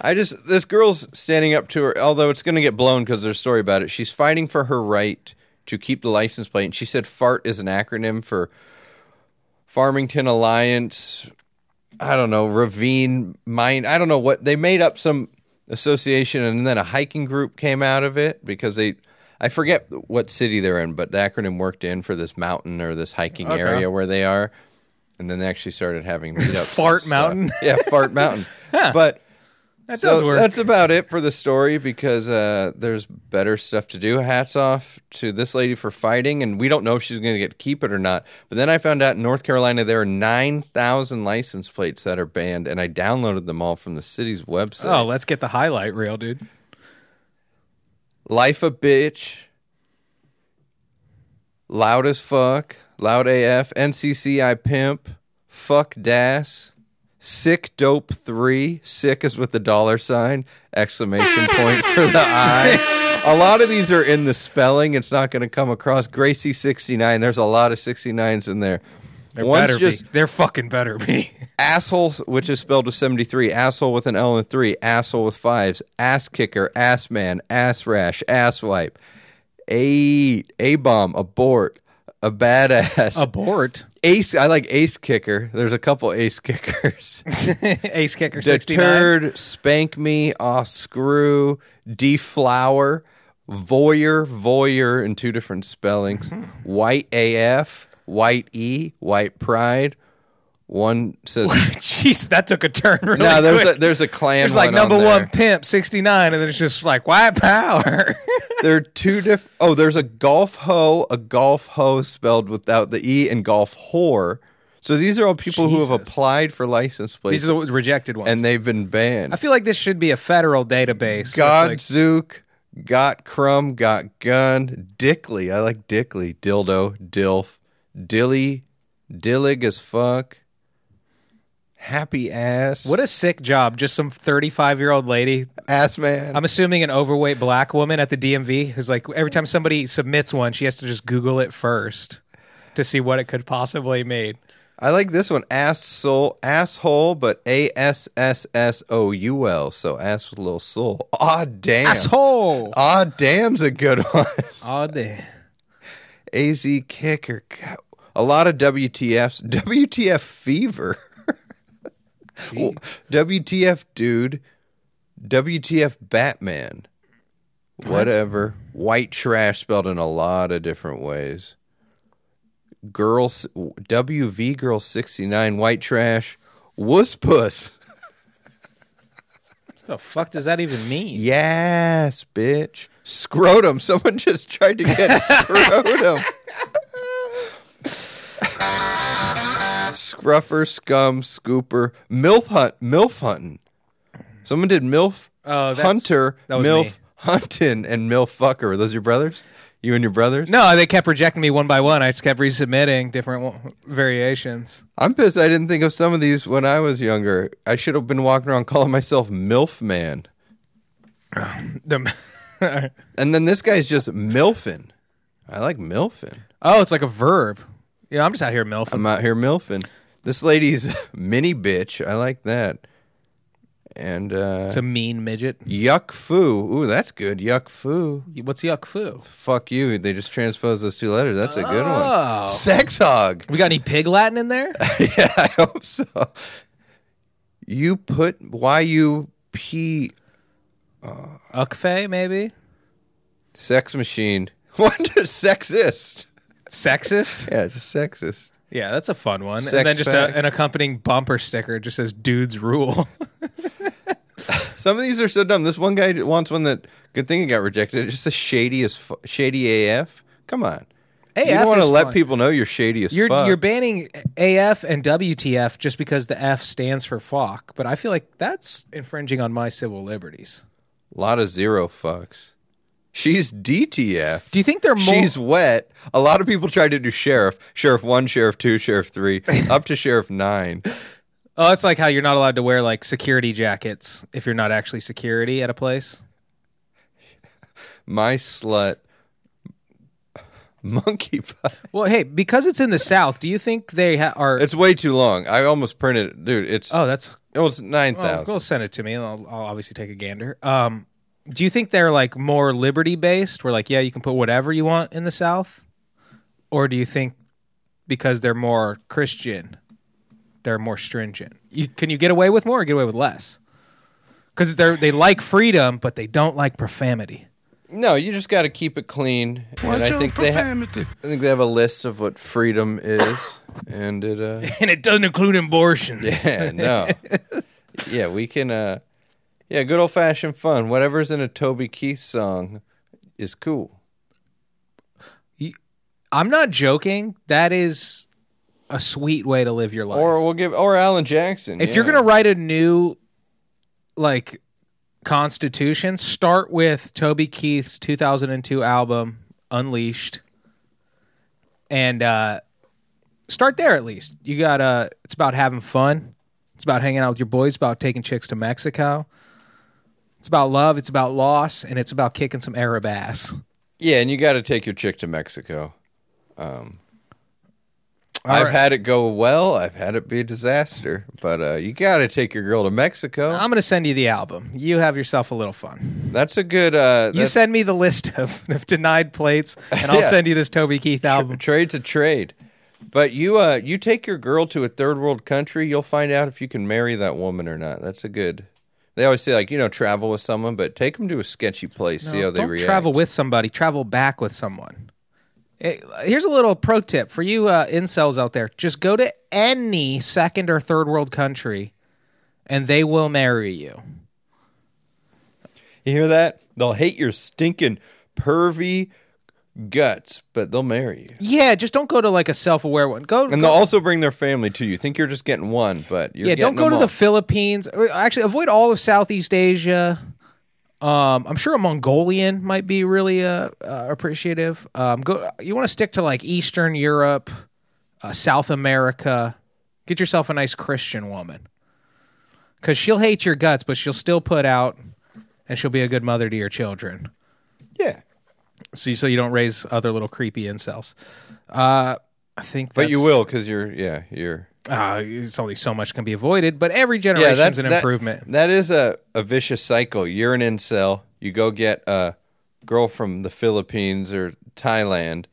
I just this girl's standing up to her. Although it's going to get blown because there's a story about it. She's fighting for her right to keep the license plate. And she said FART is an acronym for Farmington Alliance. I don't know Ravine Mine. I don't know what they made up some association, and then a hiking group came out of it because they. I forget what city they're in, but the acronym worked in for this mountain or this hiking Okay. area where they are. And then they actually started having meetups. (laughs) Fart. Mountain? Yeah, Fart Mountain. (laughs) But That so does work. that's about it for the story because uh, there's better stuff to do. Hats off to this lady for fighting, and we don't know if she's going to get to keep it or not. But then I found out in North Carolina there are nine thousand license plates that are banned, and I downloaded them all from the city's website. oh, let's get the highlight reel, dude. Life a bitch, loud as fuck, loud AF, NCCI pimp, fuck das, sick dope three, sick is with the dollar sign, exclamation point for the I. A lot of these are in the spelling. It's not going to come across. Gracie sixty nine. There's a lot of sixty nines in there. There One's better just be. They're fucking better be. assholes, which is spelled with 73, asshole with an L and three, asshole with fives, ass kicker, ass man, ass rash, ass wipe, a a bomb, abort, a badass, Abort. ace. I like ace kicker. There's a couple ace kickers. (laughs) Ace kicker 69. Deterred, spank me, aw screw, deflower, voyeur, voyeur in two different spellings, (laughs) white AF, white E, white pride. One says (laughs) Jeez, that took a turn really no, there's quick. a there's a clan. There's like one on number there. one pimp, 69, and then it's just like white power. (laughs) There are two different. Oh, there's a golf hoe, a golf hoe spelled without the e, and golf whore. So these are all people who have applied for license plates, These are the rejected ones. and they've been banned. I feel like this should be a federal database. Godzook, got crumb, got gun, Dickley. I like Dickley. Dildo, Dilf, Dilly, Dillig as fuck. Happy ass. What a sick job. Just some 35 year old lady. ass man? I'm assuming an overweight black woman at the DMV who's like, every time somebody submits one, she has to just Google it first. to see what it could possibly mean. I like this one. Asshole, asshole, but A S S S O U L. So ass with a little soul. Aw, damn. Asshole. Aw, damn's a good one. Oh, damn. AZ kicker. God, A lot of WTFs. WTF fever. Gee. WTF dude. WTF Batman. Whatever. White trash spelled in a lot of different ways. Girls WV girl 69 white trash. Wuss puss. What the fuck does that even mean? Yes, bitch. Scrotum. Someone just tried to get (laughs) scrotum. (laughs) Scruffer, scum, scooper, milf hunt, milf hunting. Someone did milf Oh, hunter, milf me. hunting, and milf fucker. Were those your brothers? You and your brothers? No, they kept rejecting me one by one. I just kept resubmitting different w- variations. I'm pissed. I didn't think of some of these when I was younger. I should have been walking around calling myself milf man. (sighs) The (laughs) And then this guy's just milfin. I like milfin. oh, it's like a verb. Yeah, I'm just out here milfing. I'm out here milfing. This lady's (laughs) mini bitch. I like that. And uh, It's a mean midget. yuck foo. Ooh, that's good. Yuck foo. What's yuck foo? Fuck you. They just transposed those two letters. That's a good Oh. one. Sex hog. We got any pig Latin in there? (laughs) yeah, I hope so. You put why you p Ukfe, maybe? sex machine. (laughs) What does sexist? Sexist? Yeah, just sexist. Yeah, that's a fun one. Sex and then just a, an accompanying bumper sticker just says dudes rule. (laughs) Some of these are so dumb. This one guy wants one that good thing it got rejected. It just a shady as fu- shady AF. Come on. you don't want to let fun. people know you're shady as You're fuck. you're banning AF and WTF just because the F stands for fuck, but I feel like that's infringing on my civil liberties. A lot of zero fucks. She's DTF. Do you think they're more She's wet. A lot of people try to do sheriff. Sheriff one, sheriff two, sheriff three, (laughs) up to sheriff nine. Oh, it's like how you're not allowed to wear like security jackets if you're not actually security at a place. My slut. Monkey pie. Well, hey, because it's in the South, do you think they ha- are? It's way too long. I almost printed it. Dude, it's oh, oh, that's it's nine well, thousand. go send it to me, and I'll, I'll obviously take a gander. Um, do you think they're like more liberty based? Where like, yeah, you can put whatever you want in the South, or do you think because they're more Christian, they're more stringent? You, can you get away with more or get away with less? Because they they like freedom, but they don't like profanity. No, you just got to keep it clean. and I think they ha- I think they have a list of what freedom is, and it. uh (laughs) And it doesn't include abortions. Yeah, no. (laughs) yeah, we can. uh Yeah, good old fashioned fun. Whatever's in a Toby Keith song is cool. I'm not joking. That is a sweet way to live your life. Or we'll give or Alan Jackson. if yeah. you're gonna write a new like constitution, start with Toby Keith's 2002 album Unleashed, and uh, start there at least. You got to It's about having fun. It's about hanging out with your boys. It's about taking chicks to Mexico. It's about love. It's about loss, and it's about kicking some Arab ass. yeah, and you got to take your chick to Mexico. Um, I've right. had it go well. I've had it be a disaster. But uh, you got to take your girl to Mexico. I'm gonna send you the album. You have yourself a little fun. that's a good. Uh, You send me the list of, (laughs) of denied plates, and I'll (laughs) Yeah. send you this Toby Keith album. Trade's a trade. But you uh you take your girl to a third world country, you'll find out if you can marry that woman or not. That's a good. They always say like you know travel with someone, but take them to a sketchy place, see how they Don't react. travel with somebody. Travel back with someone. Eh, here's a little pro tip for you uh, incels out there: just go to any second or third world country, and they will marry you. You hear that? They'll hate your stinking pervy guts, but they'll marry you. Yeah, just don't go to like a self-aware one. Go, And go- they'll also bring their family too. You think you're just getting one, but you're yeah, don't go to the. Philippines. Actually, avoid all of Southeast Asia. Um, I'm sure a Mongolian might be really uh, uh, appreciative. Um, go. You want to stick to like Eastern Europe, uh, South America. Get yourself a nice Christian woman, because she'll hate your guts, but she'll still put out, and she'll be a good mother to your children. yeah. So, you- so you don't raise other little creepy incels. Uh, I think, But you will because you're yeah you're Uh, it's only so much can be avoided, but every generation's that's an that- improvement. That is a, a vicious cycle. You're an incel. You go get a girl from the Philippines or Thailand.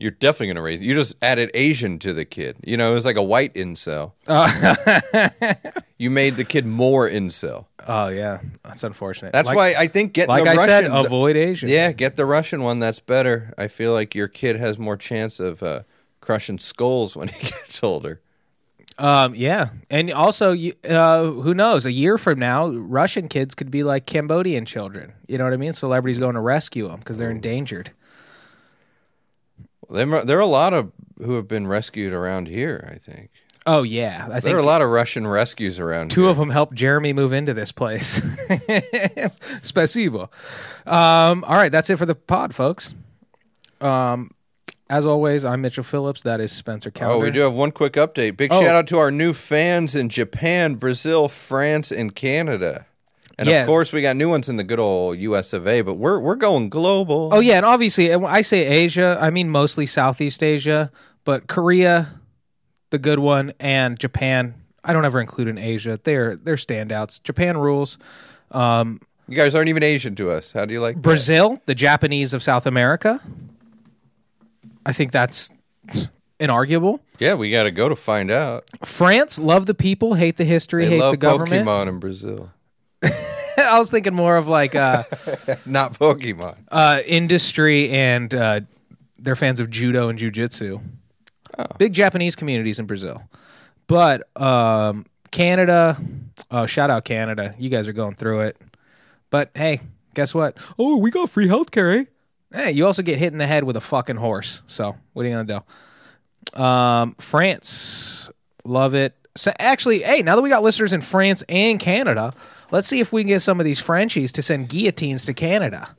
You're definitely going to raise. You just added Asian to the kid. You know, it was like a white incel. (laughs) you made the kid more incel. Oh yeah, that's unfortunate. That's Like- why I think get like the I said, avoid Asian. Yeah, get the Russian one. That's better. I feel like your kid has more chance of uh, crushing skulls when (laughs) he gets older. Um, yeah, and also, you- uh, who knows? A year from now, Russian kids could be like Cambodian children. You know what I mean? Celebrities going to rescue them because they're endangered. There, there are a lot of who have been rescued around here. I think Oh yeah, I there think are a lot of Russian rescues around. two here. of them helped Jeremy move into this place. (laughs) Spasibo. Um, all right, that's it for the pod, folks. Um, as always, I'm Mitchell Phillips. That is Spencer Oh, we do have one quick update. Big Oh. shout out to our new fans in Japan, Brazil, France, and Canada. And Yes. of course, we got new ones in the good old U.S. of A. But we're we're going global. Oh yeah, and obviously when I say Asia, I mean mostly Southeast Asia, but Korea, the good one, and Japan. I don't ever include in Asia. They're they're standouts. Japan rules. Um, you guys aren't even Asian to us. How do you like that? Brazil, the Japanese of South America. I think that's inarguable. Yeah, we got to go to find out. France, love the people, hate the history, They hate the government. Pokemon in Brazil, (laughs) I was thinking more of like uh, (laughs) not Pokemon. uh, industry and uh, they're fans of judo and jujitsu. Oh. Big Japanese communities in Brazil, but um, Canada. Oh, shout out Canada! You guys are going through it. But hey, guess what? Oh, we got free healthcare. Eh? Hey, you also get hit in the head with a fucking horse. So what are you gonna do? Um, France, love it. So actually, hey, now that we got listeners in France and Canada, let's see if we can get some of these Frenchies to send guillotines to Canada.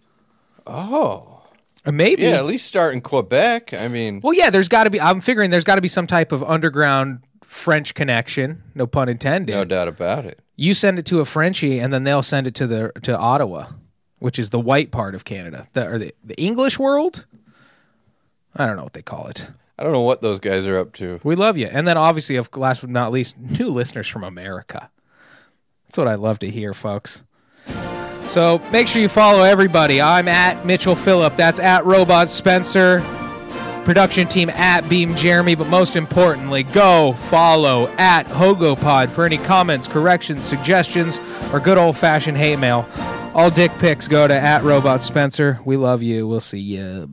Oh, Or maybe. yeah. At least start in Quebec. I mean, Well, yeah, there's got to be. I'm figuring there's got to be some type of underground French connection. No pun intended. no doubt about it. You send it to a Frenchie, and then they'll send it to the to Ottawa, which is the white part of Canada, the, or the the English world. I don't know what they call it. I don't know what those guys are up to. We love you, and then obviously, of last but not least, (laughs) new listeners from America. That's what I love to hear, folks. So make sure you follow everybody. I'm at Mitchell Phillip. That's at Robot Spencer. Production team at Beam Jeremy. But most importantly, go follow at HogoPod for any comments, corrections, suggestions, or good old fashioned hate mail. All dick pics go to at Robot Spencer. We love you. We'll see you.